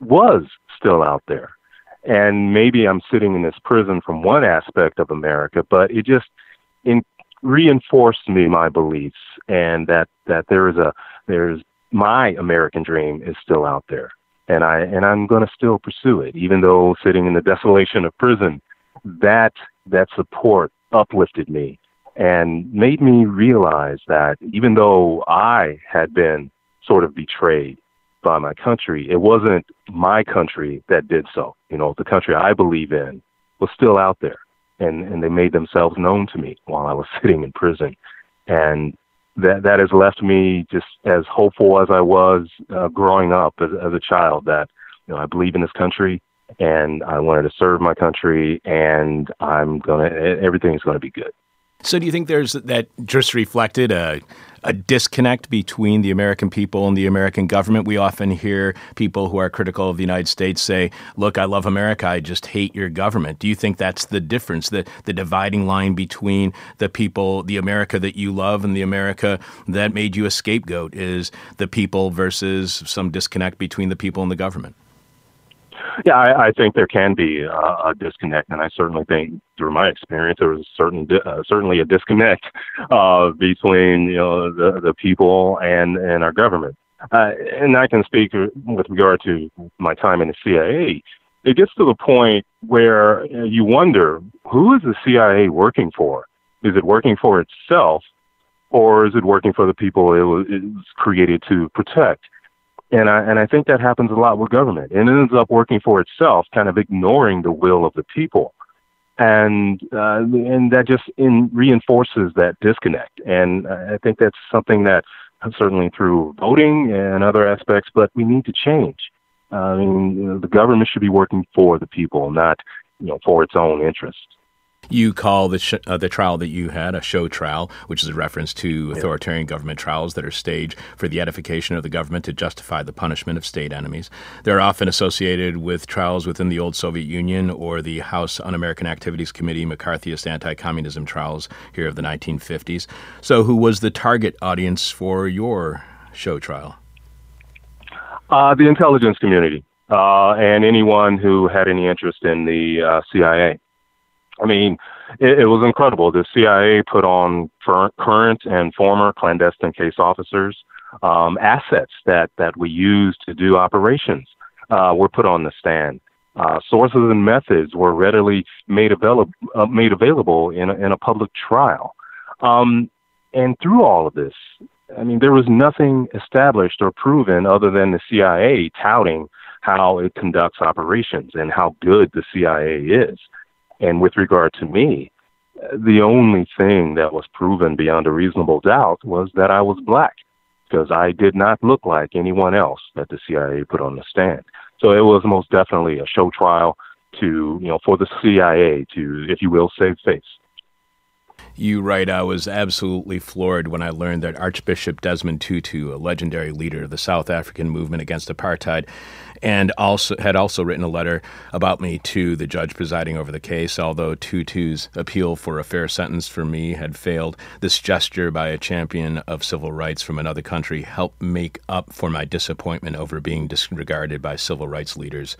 was still out there and maybe I'm sitting in this prison from one aspect of America, but it just in, reinforced me my beliefs and that that there is a there's my American dream is still out there, and I and I'm going to still pursue it, even though sitting in the desolation of prison, that that support uplifted me and made me realize that even though I had been sort of betrayed by my country. It wasn't my country that did so. You know, the country I believe in was still out there, and and they made themselves known to me while I was sitting in prison, and that that has left me just as hopeful as I was uh, growing up as, as a child. That you know, I believe in this country, and I wanted to serve my country, and I'm gonna everything's gonna be good. So, do you think there's that just reflected a, a disconnect between the American people and the American government? We often hear people who are critical of the United States say, Look, I love America, I just hate your government. Do you think that's the difference, the, the dividing line between the people, the America that you love and the America that made you a scapegoat is the people versus some disconnect between the people and the government? Yeah, I, I think there can be a, a disconnect, and I certainly think, through my experience, there was certain uh, certainly a disconnect uh, between you know the the people and and our government. Uh, and I can speak with regard to my time in the CIA. It gets to the point where you wonder who is the CIA working for? Is it working for itself, or is it working for the people it was created to protect? And I, and I think that happens a lot with government. It ends up working for itself, kind of ignoring the will of the people. and uh, and that just in, reinforces that disconnect. And I think that's something that certainly through voting and other aspects, but we need to change. Uh, I mean, the government should be working for the people, not you know for its own interests. You call the sh- uh, the trial that you had a show trial, which is a reference to authoritarian government trials that are staged for the edification of the government to justify the punishment of state enemies. They're often associated with trials within the old Soviet Union or the House Un-American Activities Committee McCarthyist anti-communism trials here of the 1950s. So, who was the target audience for your show trial? Uh, the intelligence community uh, and anyone who had any interest in the uh, CIA. I mean, it, it was incredible. The CIA put on current and former clandestine case officers. Um, assets that, that we use to do operations uh, were put on the stand. Uh, sources and methods were readily made available uh, made available in a, in a public trial. Um, and through all of this, I mean, there was nothing established or proven other than the CIA touting how it conducts operations and how good the CIA is. And with regard to me, the only thing that was proven beyond a reasonable doubt was that I was black because I did not look like anyone else that the CIA put on the stand. So it was most definitely a show trial to, you know, for the CIA to, if you will, save face. You write, I was absolutely floored when I learned that Archbishop Desmond Tutu, a legendary leader of the South African movement against apartheid, and also had also written a letter about me to the judge presiding over the case. Although Tutu's appeal for a fair sentence for me had failed, this gesture by a champion of civil rights from another country helped make up for my disappointment over being disregarded by civil rights leaders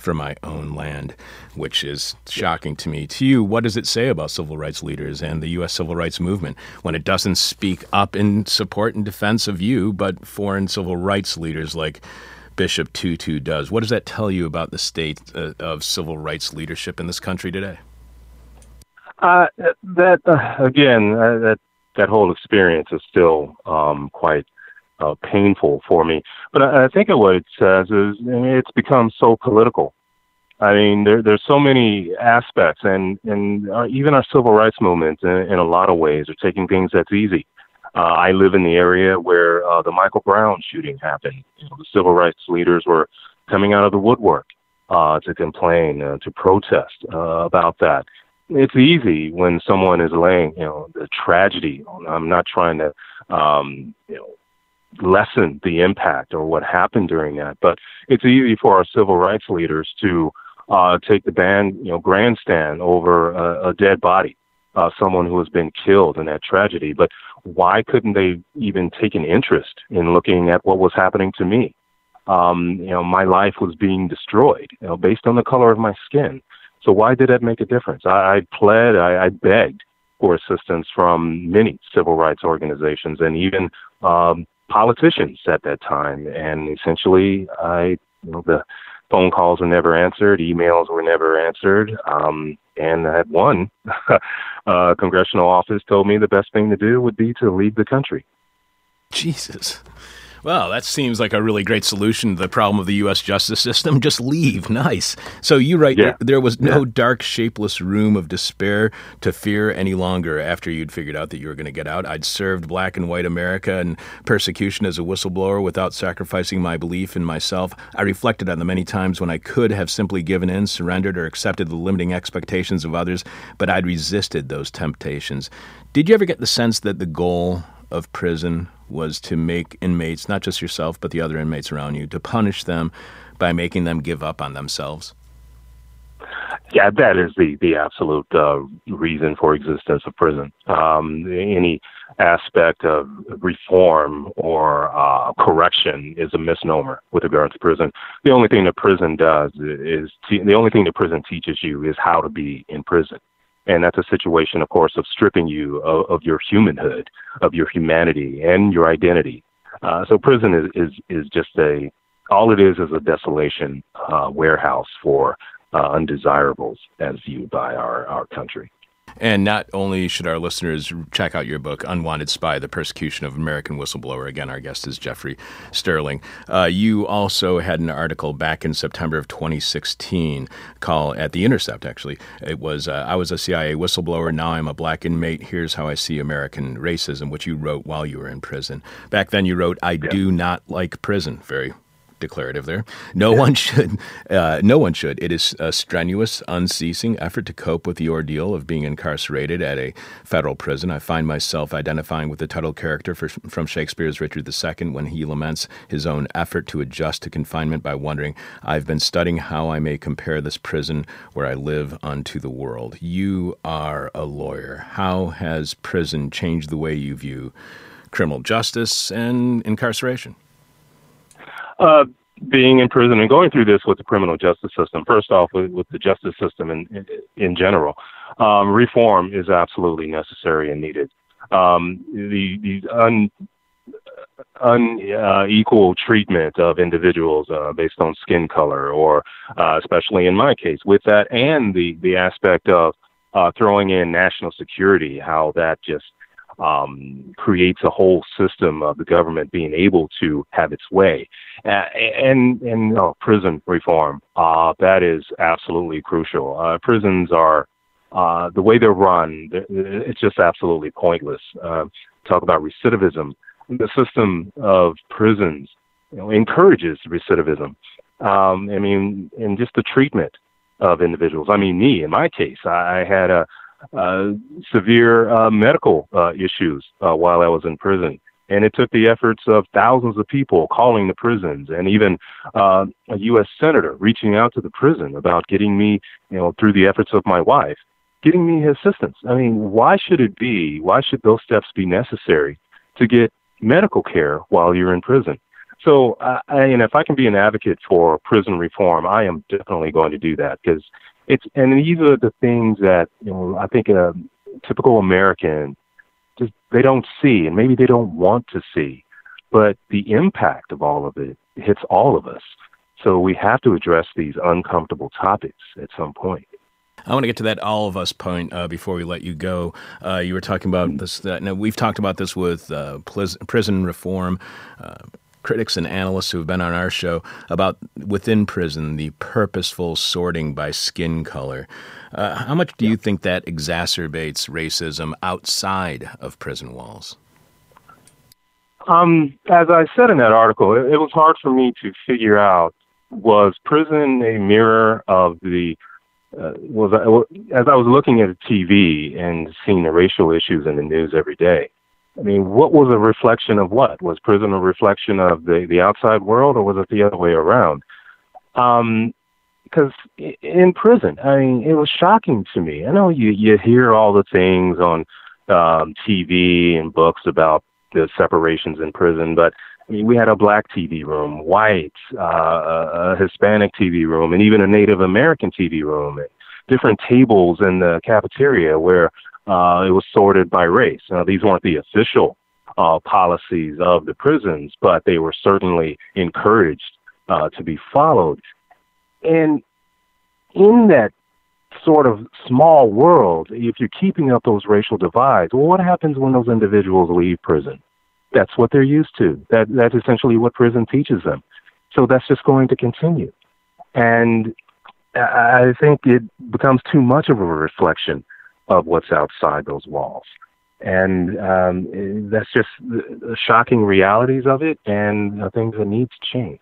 from my own land, which is shocking to me. To you, what does it say about civil rights leaders and the U.S. civil rights movement when it doesn't speak up in support and defense of you, but foreign civil rights leaders like Bishop Tutu does? What does that tell you about the state uh, of civil rights leadership in this country today? Uh, that uh, again, uh, that that whole experience is still um, quite uh, painful for me. But I, I think what it says is it's become so political. I mean, there, there's so many aspects, and and uh, even our civil rights movement, in, in a lot of ways, are taking things that's easy. Uh, I live in the area where uh, the Michael Brown shooting happened. You know, the civil rights leaders were coming out of the woodwork uh, to complain, uh, to protest uh, about that. It's easy when someone is laying, you know, the tragedy. I'm not trying to, um, you know, lessen the impact or what happened during that. But it's easy for our civil rights leaders to uh, take the band, you know, grandstand over a, a dead body, uh, someone who has been killed in that tragedy. But why couldn't they even take an interest in looking at what was happening to me? Um, you know, my life was being destroyed, you know, based on the color of my skin. So why did that make a difference? I, I pled, I, I begged for assistance from many civil rights organizations and even um, politicians at that time. And essentially, I, you know, the phone calls were never answered, emails were never answered. Um, and at one uh, congressional office told me the best thing to do would be to leave the country. Jesus. Well, that seems like a really great solution to the problem of the U.S. justice system. Just leave. Nice. So you write yeah. there was no yeah. dark, shapeless room of despair to fear any longer after you'd figured out that you were going to get out. I'd served black and white America and persecution as a whistleblower without sacrificing my belief in myself. I reflected on the many times when I could have simply given in, surrendered, or accepted the limiting expectations of others, but I'd resisted those temptations. Did you ever get the sense that the goal of prison was to make inmates, not just yourself, but the other inmates around you, to punish them by making them give up on themselves? Yeah, that is the the absolute uh, reason for existence of prison. Um, any aspect of reform or uh, correction is a misnomer with regard to prison. The only thing that prison does is te- the only thing that prison teaches you is how to be in prison. And that's a situation, of course, of stripping you of, of your humanhood, of your humanity, and your identity. Uh, so prison is, is is just a all it is is a desolation uh, warehouse for uh, undesirables as viewed by our, our country. And not only should our listeners check out your book, Unwanted Spy The Persecution of American Whistleblower. Again, our guest is Jeffrey Sterling. Uh, you also had an article back in September of 2016 called at The Intercept, actually. It was uh, I was a CIA whistleblower, now I'm a black inmate. Here's how I see American racism, which you wrote while you were in prison. Back then, you wrote, I yeah. do not like prison. Very declarative there. No one should. Uh, no one should. It is a strenuous, unceasing effort to cope with the ordeal of being incarcerated at a federal prison. I find myself identifying with the title character for, from Shakespeare's Richard II when he laments his own effort to adjust to confinement by wondering, "I've been studying how I may compare this prison where I live unto the world." You are a lawyer. How has prison changed the way you view criminal justice and incarceration? Uh, being in prison and going through this with the criminal justice system, first off, with, with the justice system in, in, general, um, reform is absolutely necessary and needed. Um, the the un, unequal uh, treatment of individuals uh, based on skin color, or uh, especially in my case, with that, and the the aspect of uh, throwing in national security, how that just um, creates a whole system of the government being able to have its way. Uh, and and uh, prison reform, uh, that is absolutely crucial. Uh, prisons are uh, the way they're run, it's just absolutely pointless. Uh, talk about recidivism. The system of prisons you know, encourages recidivism. Um, I mean, and just the treatment of individuals. I mean, me, in my case, I, had a severe uh, medical uh, issues uh, while I was in prison. And it took the efforts of thousands of people calling the prisons and even uh, a U.S. senator reaching out to the prison about getting me, you know, through the efforts of my wife, getting me assistance. I mean, why should it be? Why should those steps be necessary to get medical care while you're in prison? So, uh, I, and if I can be an advocate for prison reform, I am definitely going to do that because it's and these are the things that you know I think a typical American just they don't see and maybe they don't want to see, but the impact of all of it hits all of us. So we have to address these uncomfortable topics at some point. I want to get to that all of us point uh, before we let you go. Uh, you were talking about this. Now we've talked about this with uh, prison reform. Critics and analysts who have been on our show about within prison the purposeful sorting by skin color. Uh, how much do you think that exacerbates racism outside of prison walls? Um, as I said in that article, it, it was hard for me to figure out was prison a mirror of the uh, was I, as I was looking at TV and seeing the racial issues in the news every day I mean, what was a reflection of what? Was prison a reflection of the, the outside world or was it the other way around? Um, because in prison, I mean, it was shocking to me. I know you, you hear all the things on um, TV and books about the separations in prison, but I mean, we had a black TV room, white, uh, a Hispanic TV room, and even a Native American TV room, and different tables in the cafeteria where uh, it was sorted by race. Now, these weren't the official uh, policies of the prisons, but they were certainly encouraged uh, to be followed. And in that sort of small world, if you're keeping up those racial divides, well, what happens when those individuals leave prison? That's what they're used to. That that's essentially what prison teaches them. So that's just going to continue. And I think it becomes too much of a reflection of what's outside those walls. And um, that's just the shocking realities of it and the things that need to change.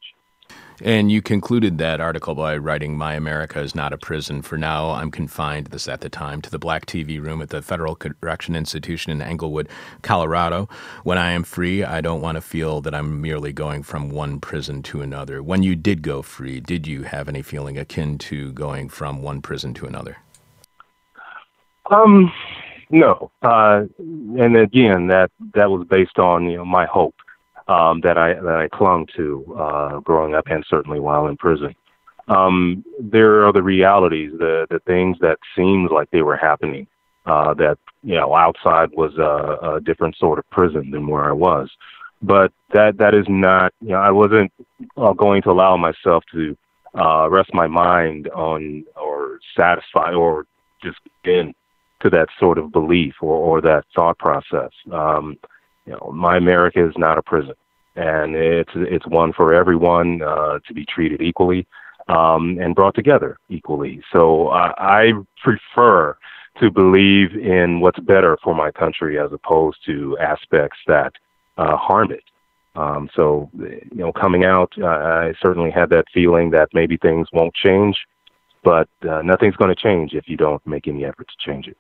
And you concluded that article by writing, My America is not a prison. For now, I'm confined, this at the time, to the black TV room at the Federal Correction Institution in Englewood, Colorado. When I am free, I don't want to feel that I'm merely going from one prison to another. When you did go free, did you have any feeling akin to going from one prison to another? Um, no. Uh, and again, that that was based on you know my hope um, that I that I clung to uh, growing up, and certainly while in prison. Um, there are the realities, the the things that seemed like they were happening. Uh, that you know, outside was a, a different sort of prison than where I was, but that that is not. You know, I wasn't uh, going to allow myself to uh, rest my mind on or satisfy or just in to that sort of belief or, or that thought process. Um, you know, my America is not a prison, and it's it's one for everyone uh, to be treated equally um, and brought together equally. So uh, I prefer to believe in what's better for my country as opposed to aspects that uh, harm it. Um, so, you know, coming out, uh, I certainly had that feeling that maybe things won't change, but uh, nothing's going to change if you don't make any effort to change it.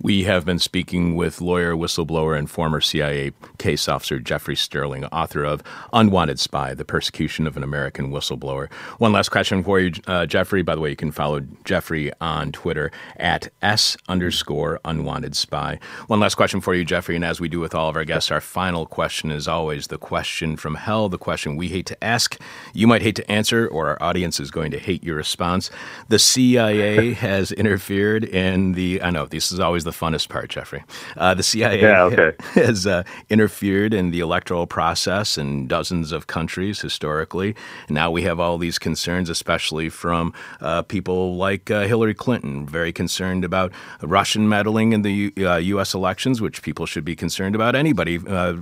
We have been speaking with lawyer, whistleblower, and former CIA case officer Jeffrey Sterling, author of Unwanted Spy The Persecution of an American Whistleblower. One last question for you, uh, Jeffrey. By the way, you can follow Jeffrey on Twitter at S underscore unwanted spy. One last question for you, Jeffrey. And as we do with all of our guests, our final question is always the question from hell, the question we hate to ask. You might hate to answer, or our audience is going to hate your response. The CIA has interfered in the, I know this is always the funnest part, Jeffrey. Uh, the CIA yeah, okay. has uh, interfered in the electoral process in dozens of countries historically. Now we have all these concerns, especially from uh, people like uh, Hillary Clinton, very concerned about Russian meddling in the U- U.S. Uh, elections, which people should be concerned about. Anybody uh,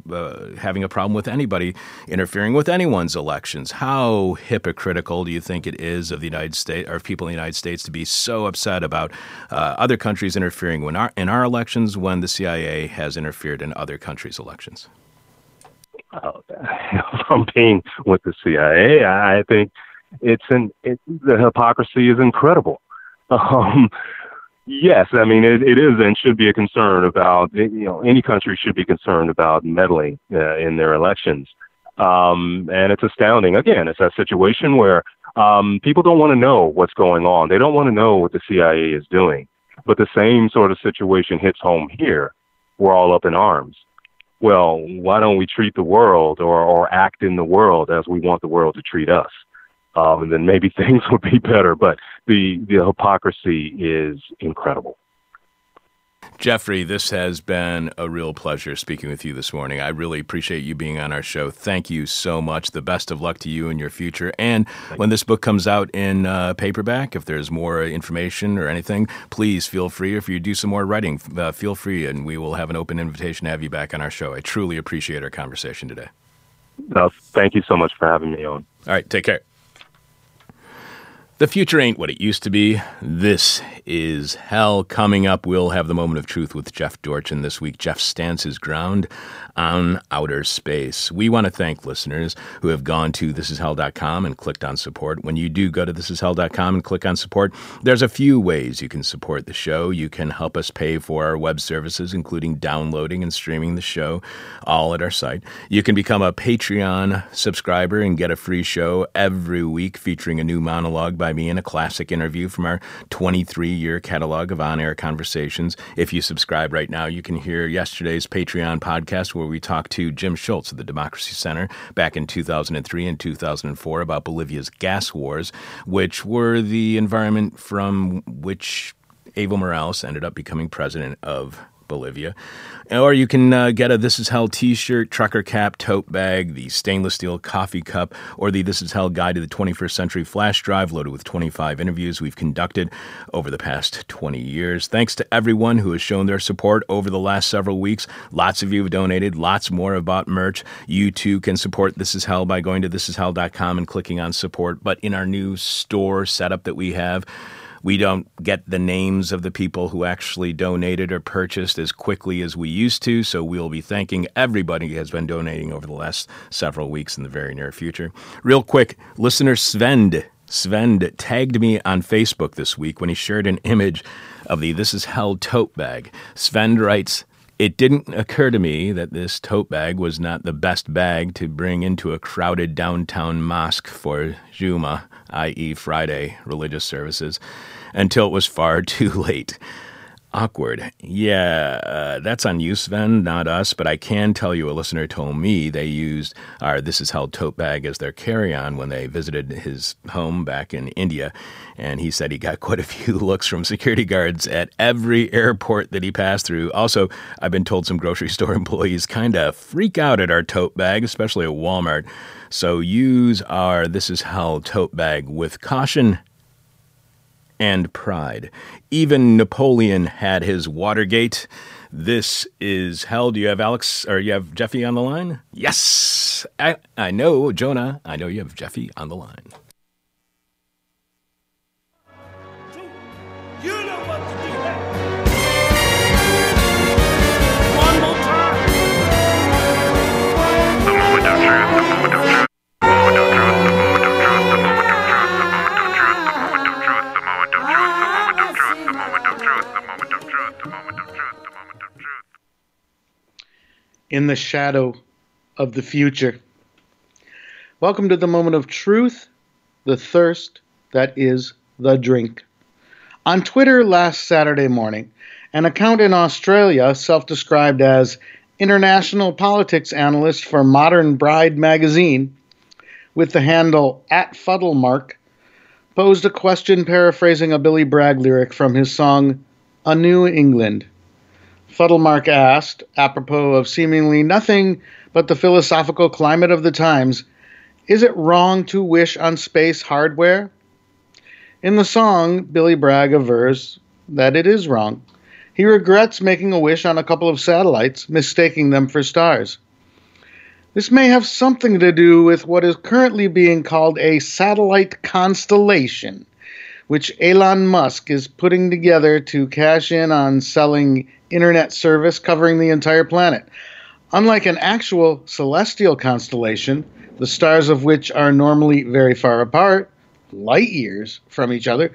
having a problem with anybody interfering with anyone's elections. How hypocritical do you think it is of the United States or people in the United States to be so upset about other countries interfering when our in our elections when the CIA has interfered in other countries' elections? Oh, from being with the CIA, I think it's an it, the hypocrisy is incredible. Um, yes, I mean it, it is and should be a concern about you know any country should be concerned about meddling uh, in their elections. Um, and it's astounding. Again, it's a situation where um, people don't want to know what's going on. They don't want to know what the CIA is doing. But the same sort of situation hits home here. We're all up in arms. Well, why don't we treat the world or, or act in the world as we want the world to treat us? Um, and then maybe things would be better. But the, the hypocrisy is incredible. Jeffrey, this has been a real pleasure speaking with you this morning. I really appreciate you being on our show. Thank you so much. The best of luck to you in your future. And Thank when you. this book comes out in uh, paperback, if there's more information or anything, please feel free. If you do some more writing, uh, feel free, and we will have an open invitation to have you back on our show. I truly appreciate our conversation today. No, thank you so much for having me on. All right, take care. The future ain't what it used to be. This is hell. Coming up, we'll have the moment of truth with Jeff Dorchin this week. Jeff stands his ground on outer space. We want to thank listeners who have gone to thisishell.com and clicked on support. When you do go to thisishell.com and click on support, there's a few ways you can support the show. You can help us pay for our web services, including downloading and streaming the show, all at our site. You can become a Patreon subscriber and get a free show every week featuring a new monologue by by me in a classic interview from our 23 year catalog of on air conversations. If you subscribe right now, you can hear yesterday's Patreon podcast where we talked to Jim Shultz of the Democracy Center back in 2003 and 2004 about Bolivia's gas wars, which were the environment from which Evo Morales ended up becoming president of Bolivia. Or you can uh, get a This Is Hell t shirt, trucker cap, tote bag, the stainless steel coffee cup, or the This Is Hell Guide to the 21st Century flash drive loaded with 25 interviews we've conducted over the past 20 years. Thanks to everyone who has shown their support over the last several weeks. Lots of you have donated, lots more have bought merch. You too can support This Is Hell by going to thisishell.com and clicking on support. But in our new store setup that we have, we don't get the names of the people who actually donated or purchased as quickly as we used to, so we'll be thanking everybody who has been donating over the last several weeks in the very near future. Real quick, listener Sven Sven tagged me on Facebook this week when he shared an image of the This Is Hell tote bag. Sven writes, it didn't occur to me that this tote bag was not the best bag to bring into a crowded downtown mosque for Juma, i.e., Friday religious services until it was far too late. Awkward. Yeah, uh, that's on you, Sven, not us, but I can tell you a listener told me they used our This Is Hell tote bag as their carry on when they visited his home back in India. And he said he got quite a few looks from security guards at every airport that he passed through. Also, I've been told some grocery store employees kind of freak out at our tote bag, especially at Walmart. So use our This Is Hell tote bag with caution and pride. Even Napoleon had his Watergate. This is hell. Do you have Alex or you have Jeffy on the line? Yes, I, I know, Jonah. I know you have Jeffy on the line. In the shadow of the future. Welcome to the moment of truth, the thirst that is the drink. On Twitter last Saturday morning, an account in Australia, self described as international politics analyst for Modern Bride magazine, with the handle at Fuddlemark, posed a question paraphrasing a Billy Bragg lyric from his song A New England. Fuddlemark asked, apropos of seemingly nothing but the philosophical climate of the times, is it wrong to wish on space hardware? In the song, Billy Bragg avers that it is wrong. He regrets making a wish on a couple of satellites, mistaking them for stars. This may have something to do with what is currently being called a satellite constellation, which Elon Musk is putting together to cash in on selling internet service covering the entire planet. Unlike an actual celestial constellation, the stars of which are normally very far apart, light years from each other,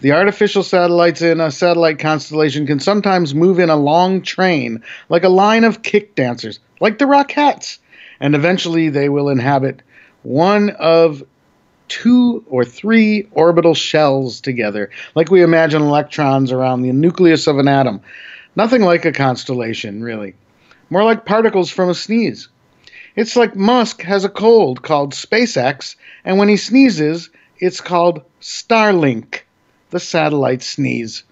the artificial satellites in a satellite constellation can sometimes move in a long train, like a line of kick dancers, like the Rockettes, and eventually they will inhabit one of two or three orbital shells together, like we imagine electrons around the nucleus of an atom. Nothing like a constellation, really. More like particles from a sneeze. It's like Musk has a cold called SpaceX, and when he sneezes, it's called Starlink, the satellite sneeze.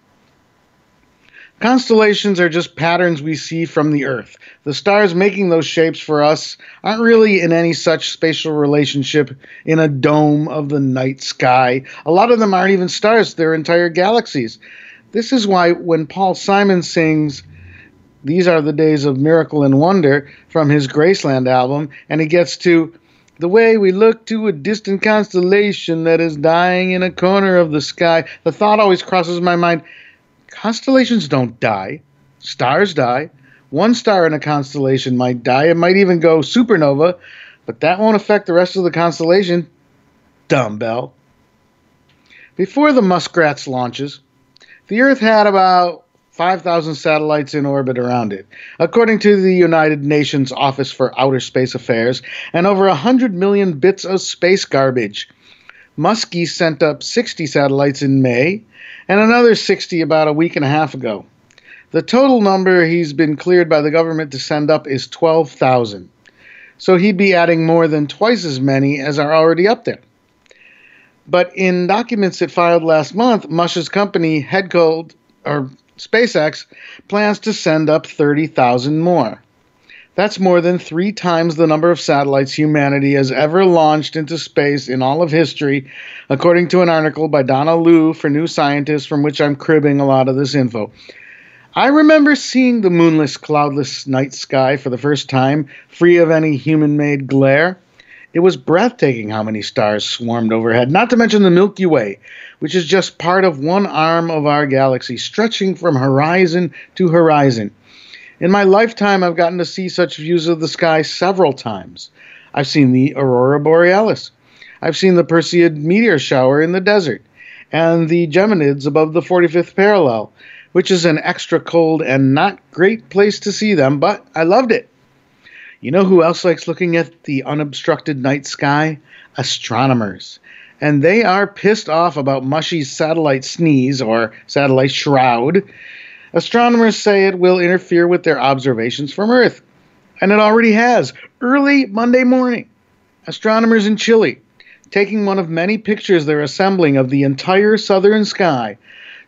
Constellations are just patterns we see from the Earth. The stars making those shapes for us aren't really in any such spatial relationship in a dome of the night sky. A lot of them aren't even stars, they're entire galaxies. This is why when Paul Simon sings, These Are the Days of Miracle and Wonder from his Graceland album, and he gets to, The way we look to a distant constellation that is dying in a corner of the sky, the thought always crosses my mind constellations don't die, stars die. One star in a constellation might die, it might even go supernova, but that won't affect the rest of the constellation. Dumbbell. Before the Muskrats launches, the Earth had about 5,000 satellites in orbit around it, according to the United Nations Office for Outer Space Affairs, and over 100 million bits of space garbage. Muskie sent up 60 satellites in May, and another 60 about a week and a half ago. The total number he's been cleared by the government to send up is 12,000. So he'd be adding more than twice as many as are already up there. But in documents it filed last month, Mush's company, Headcode, or SpaceX, plans to send up 30,000 more. That's more than three times the number of satellites humanity has ever launched into space in all of history, according to an article by Donna Lu for New Scientist, from which I'm cribbing a lot of this info. I remember seeing the moonless, cloudless night sky for the first time, free of any human made glare. It was breathtaking how many stars swarmed overhead, not to mention the Milky Way, which is just part of one arm of our galaxy, stretching from horizon to horizon. In my lifetime, I've gotten to see such views of the sky several times. I've seen the aurora borealis. I've seen the Perseid meteor shower in the desert, and the Geminids above the 45th parallel, which is an extra cold and not great place to see them, but I loved it. You know who else likes looking at the unobstructed night sky? Astronomers. And they are pissed off about Mushy's satellite sneeze or satellite shroud. Astronomers say it will interfere with their observations from Earth. And it already has. Early Monday morning, astronomers in Chile, taking one of many pictures they're assembling of the entire southern sky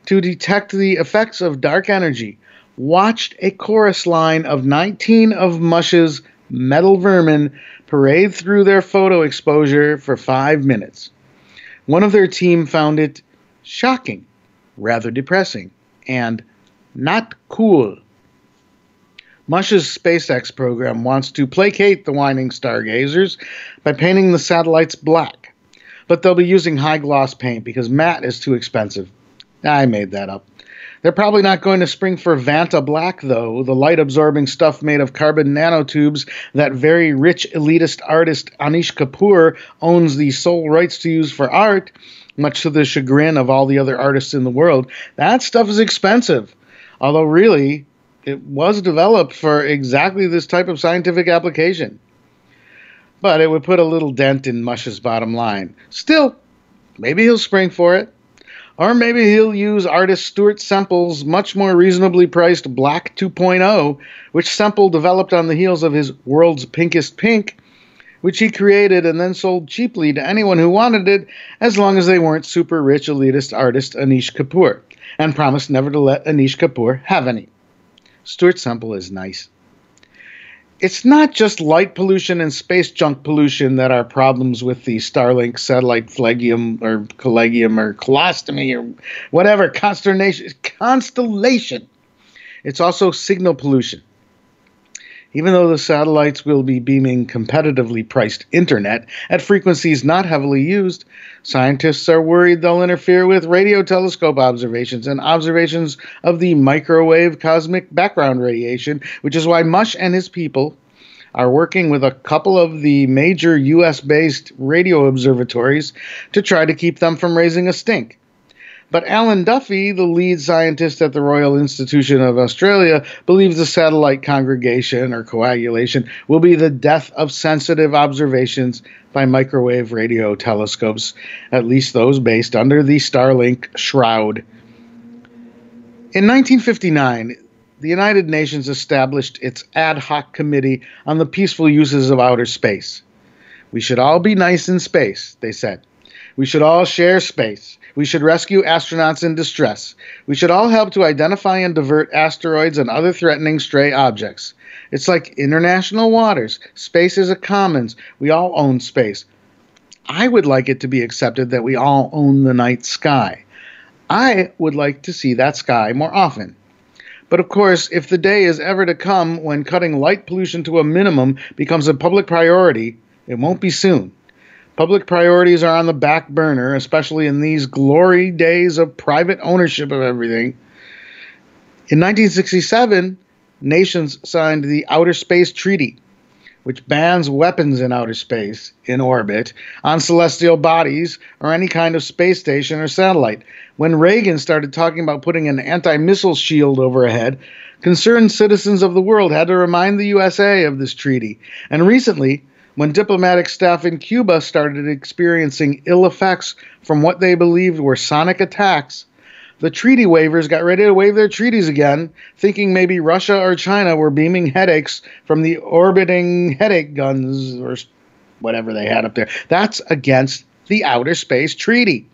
to detect the effects of dark energy, watched a chorus line of 19 of Mush's metal vermin parade through their photo exposure for five minutes. One of their team found it shocking, rather depressing, and not cool. Mush's SpaceX program wants to placate the whining stargazers by painting the satellites black, but they'll be using high gloss paint because matte is too expensive. I made that up. They're probably not going to spring for Vanta Black, though, the light absorbing stuff made of carbon nanotubes that very rich elitist artist Anish Kapoor owns the sole rights to use for art, much to the chagrin of all the other artists in the world. That stuff is expensive. Although, really, it was developed for exactly this type of scientific application. But it would put a little dent in Mush's bottom line. Still, maybe he'll spring for it. Or maybe he'll use artist Stuart Semple's much more reasonably priced Black 2.0, which Semple developed on the heels of his World's Pinkest Pink, which he created and then sold cheaply to anyone who wanted it, as long as they weren't super rich elitist artist Anish Kapoor, and promised never to let Anish Kapoor have any. Stuart Semple is nice. It's not just light pollution and space junk pollution that are problems with the Starlink satellite phlegium or collegium or colostomy or whatever consternation constellation. It's also signal pollution. Even though the satellites will be beaming competitively priced internet at frequencies not heavily used, scientists are worried they'll interfere with radio telescope observations and observations of the microwave cosmic background radiation, which is why Mush and his people are working with a couple of the major US based radio observatories to try to keep them from raising a stink. But Alan Duffy, the lead scientist at the Royal Institution of Australia, believes the satellite congregation or coagulation will be the death of sensitive observations by microwave radio telescopes, at least those based under the Starlink shroud. In 1959, the United Nations established its ad hoc committee on the peaceful uses of outer space. We should all be nice in space, they said. We should all share space. We should rescue astronauts in distress. We should all help to identify and divert asteroids and other threatening stray objects. It's like international waters. Space is a commons. We all own space. I would like it to be accepted that we all own the night sky. I would like to see that sky more often. But of course, if the day is ever to come when cutting light pollution to a minimum becomes a public priority, it won't be soon. Public priorities are on the back burner, especially in these glory days of private ownership of everything. In 1967, nations signed the Outer Space Treaty, which bans weapons in outer space, in orbit, on celestial bodies, or any kind of space station or satellite. When Reagan started talking about putting an anti missile shield overhead, concerned citizens of the world had to remind the USA of this treaty. And recently, when diplomatic staff in Cuba started experiencing ill effects from what they believed were sonic attacks, the treaty waivers got ready to waive their treaties again, thinking maybe Russia or China were beaming headaches from the orbiting headache guns or whatever they had up there. That's against the Outer Space Treaty.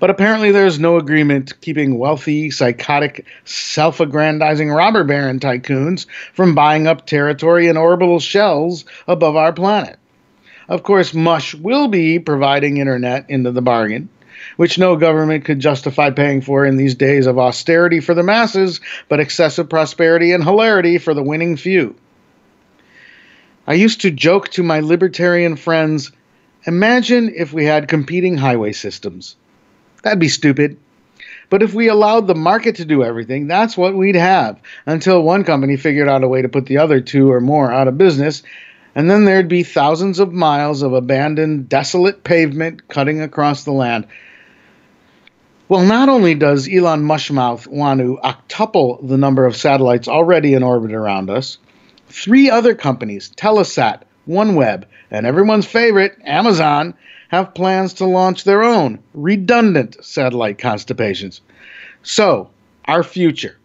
But apparently, there's no agreement keeping wealthy, psychotic, self aggrandizing robber baron tycoons from buying up territory in orbital shells above our planet. Of course, Mush will be providing internet into the bargain, which no government could justify paying for in these days of austerity for the masses, but excessive prosperity and hilarity for the winning few. I used to joke to my libertarian friends imagine if we had competing highway systems. That'd be stupid. But if we allowed the market to do everything, that's what we'd have until one company figured out a way to put the other two or more out of business, and then there'd be thousands of miles of abandoned, desolate pavement cutting across the land. Well, not only does Elon Mushmouth want to octuple the number of satellites already in orbit around us, three other companies, Telesat, OneWeb, and everyone's favorite, Amazon, have plans to launch their own redundant satellite constellations. So, our future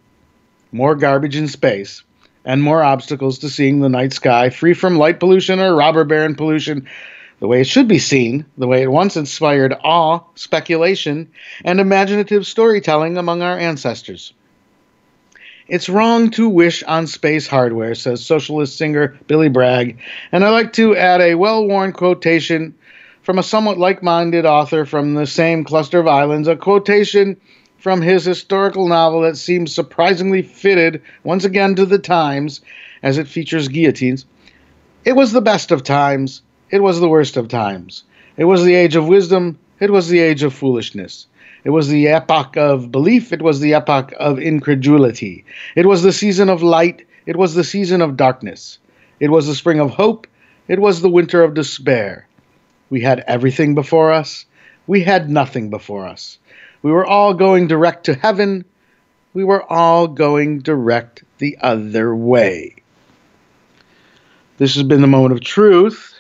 more garbage in space and more obstacles to seeing the night sky free from light pollution or robber baron pollution the way it should be seen, the way it once inspired awe, speculation, and imaginative storytelling among our ancestors. It's wrong to wish on space hardware, says socialist singer Billy Bragg, and I like to add a well worn quotation from a somewhat like minded author from the same cluster of islands, a quotation from his historical novel that seems surprisingly fitted once again to the times as it features guillotines. It was the best of times, it was the worst of times. It was the age of wisdom, it was the age of foolishness. It was the epoch of belief, it was the epoch of incredulity. It was the season of light, it was the season of darkness. It was the spring of hope, it was the winter of despair. We had everything before us, we had nothing before us. We were all going direct to heaven, we were all going direct the other way. This has been the moment of truth.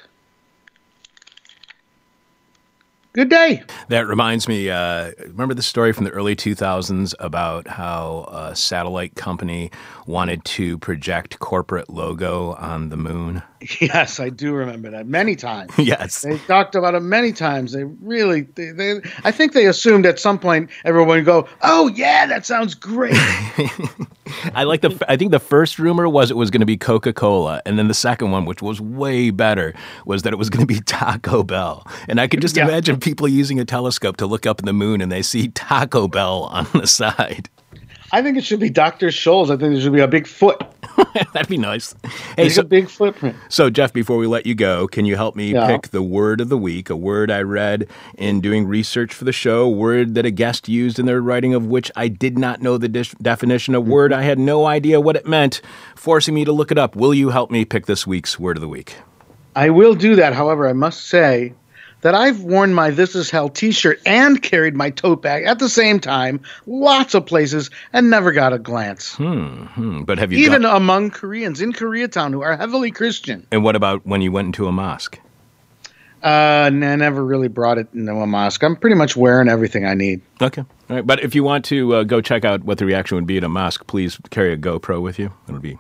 Good day. That reminds me, uh, remember the story from the early 2000s about how a satellite company wanted to project corporate logo on the moon? Yes, I do remember that many times. yes. They talked about it many times. They really, they, they, I think they assumed at some point everyone would go, "Oh yeah, that sounds great." I like the. I think the first rumor was it was going to be Coca Cola, and then the second one, which was way better, was that it was going to be Taco Bell. And I could just Yeah. imagine people using a telescope to look up in the moon, and they see Taco Bell on the side. I think it should be Dr. Scholl's. I think there should be a big foot. That'd be nice. Hey, so, a big footprint. so Jeff, before we let you go, can you help me Yeah. pick the word of the week? A word I read in doing research for the show, a word that a guest used in their writing of which I did not know the definition, a word I had no idea what it meant, forcing me to look it up. Will you help me pick this week's word of the week? I will do that. However, I must say that I've worn my This Is Hell t shirt and carried my tote bag at the same time, lots of places, and never got a glance. Hmm, but have you Even got- among Koreans in Koreatown who are heavily Christian. and what about when you went into a mosque? Uh, I never really brought it into a mosque. I'm pretty much wearing everything I need. Okay. All right. But if you want to uh, go check out what the reaction would be at a mosque, please carry a GoPro with you. It would be.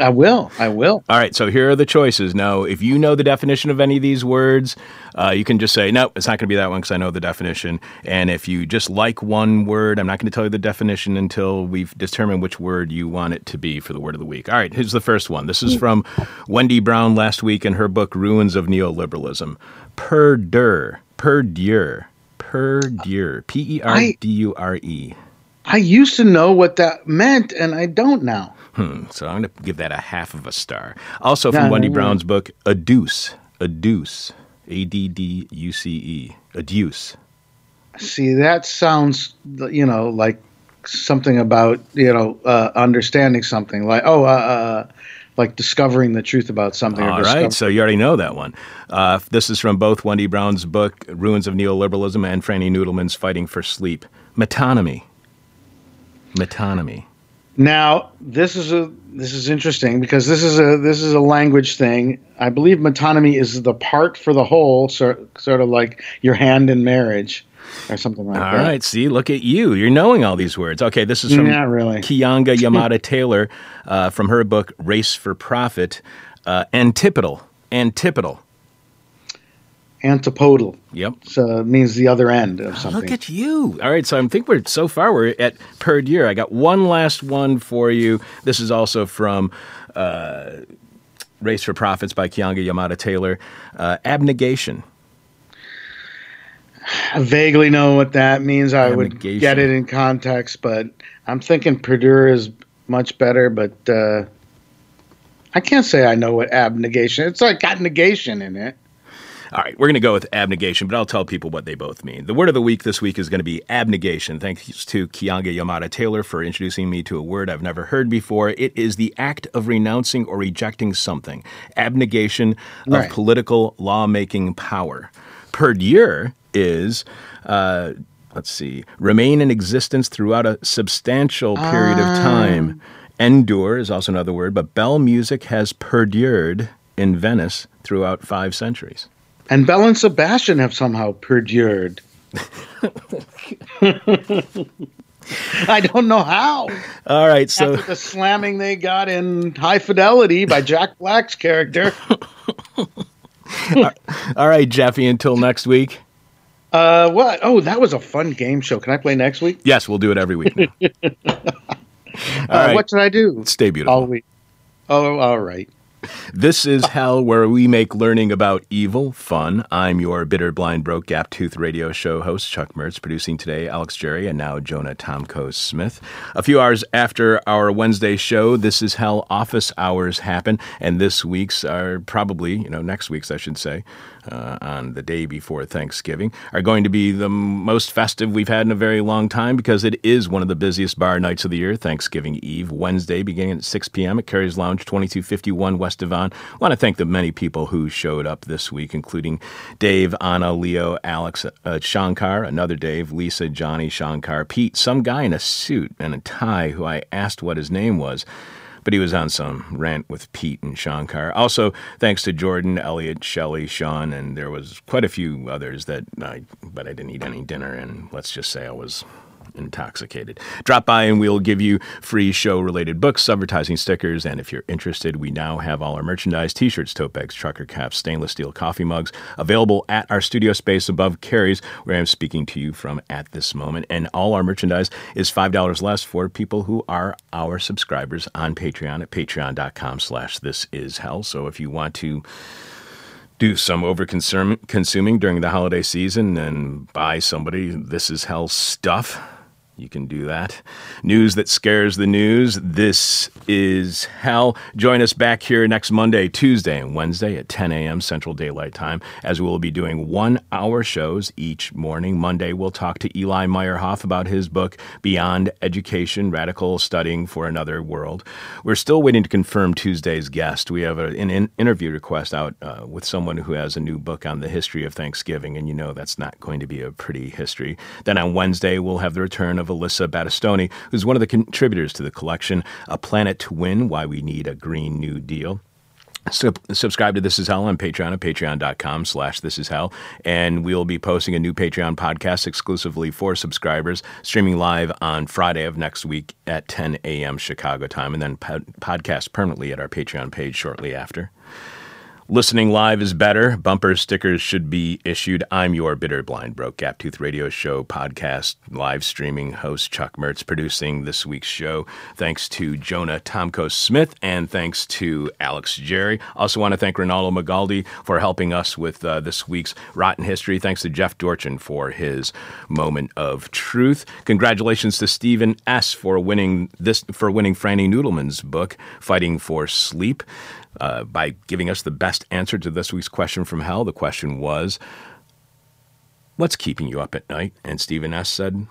I will. I will. All right, so here are the choices. Now, if you know the definition of any of these words, uh, you can just say, no, it's not going to be that one because I know the definition. And if you just like one word, I'm not going to tell you the definition until we've determined which word you want it to be for the word of the week. All right, here's the first one. This is from Wendy Brown last week in her book, Ruins of Neoliberalism. Perdure. Perdure. Perdure. P E R D U R E. I used to know what that meant, and I don't now. Hmm, so I'm going to give that a half of a star. Also from Wendy. Brown's book, Adduce. A Deuce. A D D U C E. Adduce. See, that sounds, you know, like something about, you know, uh, understanding something. Like, oh, uh, uh, like discovering the truth about something. All right, so you already know that one. Uh, this is from both Wendy Brown's book, Ruins of Neoliberalism, and Franny Nudelman's Fighting for Sleep. Metonymy. Metonymy. Now, this is a this is interesting because this is a this is a language thing. I believe metonymy is the part for the whole, sort sort of like your hand in marriage, or something like All that. right, see, look at you. You're knowing all these words. Okay, this is from Not really. Keeanga-Yamahtta Yamada Taylor uh, from her book, Race for Profit. Uh, antipodal. Antipodal. Antipodal. Yep. So it means the other end of something. Look at you. All right, so I think we're so far we're at per year. I got one last one for you. This is also from uh, Race for Profits by Keeanga-Yamahtta Taylor. Uh, abnegation. I vaguely know what that means. I would get it in context, but I'm thinking Purdue is much better. But uh, I can't say I know what abnegation. It's like got negation in it. All right, we're going to go with abnegation, but I'll tell people what they both mean. The word of the week this week is going to be abnegation. Thanks to Keeanga-Yamahtta Taylor for introducing me to a word I've never heard before. It is the act of renouncing or rejecting something. Abnegation of Right. political lawmaking power. Perdure is. Uh, Let's see. Remain in existence throughout a substantial period of time. Endure is also another word, but bell music has perdured in Venice throughout five centuries. And Belle and Sebastian have somehow perdured. I don't know how. All right, so After the slamming they got in High Fidelity by Jack Black's character. all right, Jeffy. Until next week. Uh, what? Oh, that was a fun game show. Can I play next week? Yes, we'll do it every week. now. Uh, right. What should I do? Stay beautiful. All week. Oh, all right. This is Hell, where we make learning about evil fun. I'm your bitter, blind, broke, gap tooth radio show host, Chuck Mertz, producing today Alex Jerry and now Jonah Tomko Smith. A few hours after our Wednesday show, This is Hell office hours happen, and this week's are probably, you know, next week's, I should say, uh, on the day before Thanksgiving, are going to be the most festive we've had in a very long time because it is one of the busiest bar nights of the year, Thanksgiving Eve, Wednesday, beginning at 6 p.m. at Cary's Lounge, 2251 West Devon. I want to thank the many people who showed up this week, including Dave, Anna, Leo, Alex, uh, Shankar, another Dave, Lisa, Johnny, Shankar, Pete, some guy in a suit and a tie who I asked what his name was but he was on some rant with Pete and Shankar. Also, thanks to Jordan, Elliot, Shelley, Sean, and there was quite a few others that I, but I didn't eat any dinner, and let's just say I was intoxicated. Drop by and we'll give you free show related books, advertising stickers, and if you're interested, we now have all our merchandise t shirts, tote bags, trucker caps, stainless steel coffee mugs available at our studio space above Cary's, where I'm speaking to you from at this moment. And all our merchandise is $5 less for people who are our subscribers on Patreon at patreon.com slash this is hell. So if you want to do some over consuming during the holiday season and buy somebody this is hell stuff you can do that. News that scares the news. This is hell. Join us back here next Monday, Tuesday, and Wednesday at 10 a.m. Central Daylight Time, as we will be doing one hour shows each morning. Monday, we'll talk to Eli Meyerhoff about his book, Beyond Education Radical Studying for Another World. We're still waiting to confirm Tuesday's guest. We have an in- interview request out uh, with someone who has a new book on the history of Thanksgiving, and you know that's not going to be a pretty history. Then on Wednesday, we'll have the return of Alyssa Battistoni, who's one of the contributors to the collection, A Planet to Win Why We Need a Green New Deal. Sub- subscribe to This Is Hell on Patreon at patreon.com slash This Is Hell. And we'll be posting a new Patreon podcast exclusively for subscribers, streaming live on Friday of next week at 10 a.m. Chicago time, and then pod- podcast permanently at our Patreon page shortly after. Listening live is better. Bumper stickers should be issued. I'm your bitter, blind, broke, gap tooth radio show podcast live streaming host Chuck Mertz producing this week's show. Thanks to Jonah Tomko Smith and thanks to Alex Jerry. Also want to thank Ronaldo Magaldi for helping us with uh, this week's Rotten History. Thanks to Jeff Dorchin for his moment of truth. Congratulations to Stephen S for winning this for winning Franny Nudelman's book, Fighting for Sleep uh, by giving us the best answer to this week's question from hell. The question was, What's keeping you up at night? And Stephen S. said,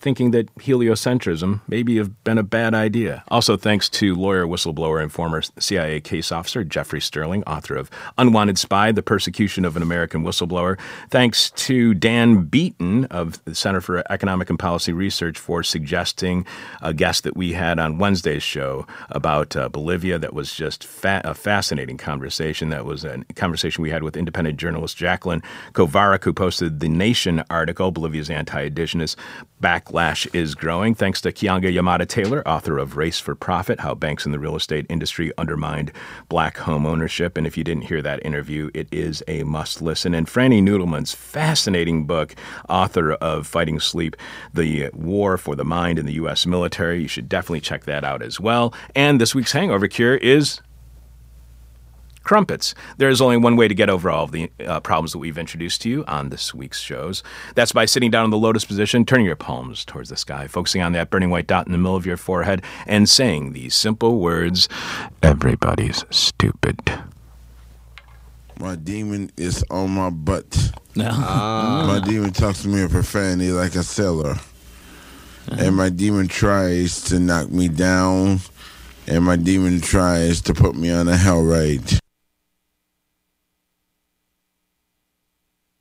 Thinking that heliocentrism maybe have been a bad idea. Also, thanks to lawyer, whistleblower, and former CIA case officer Jeffrey Sterling, author of Unwanted Spy The Persecution of an American Whistleblower. Thanks to Dan Beeton of the Center for Economic and Policy Research for suggesting a guest that we had on Wednesday's show about uh, Bolivia that was just fa- a fascinating conversation. That was a conversation we had with independent journalist Jacqueline Kovarik, who posted the Nation article, Bolivia's anti indigenous backlash is growing. Thanks to Keeanga-Yamahtta Taylor, author of Race for Profit How Banks in the Real Estate Industry Undermined Black Home Ownership. And if you didn't hear that interview, it is a must listen. And Franny Nudelman's fascinating book, author of Fighting Sleep The War for the Mind in the U.S. Military. You should definitely check that out as well. And this week's hangover cure is crumpets. There is only one way to get over all of the uh, problems that we've introduced to you on this week's shows. That's by sitting down in the lotus position, turning your palms towards the sky, focusing on that burning white dot in the middle of your forehead, and saying these simple words Everybody's stupid. My demon is on my butt. My demon talks to me in profanity like a sailor. And my demon tries to knock me down. And my demon tries to put me on a hell ride.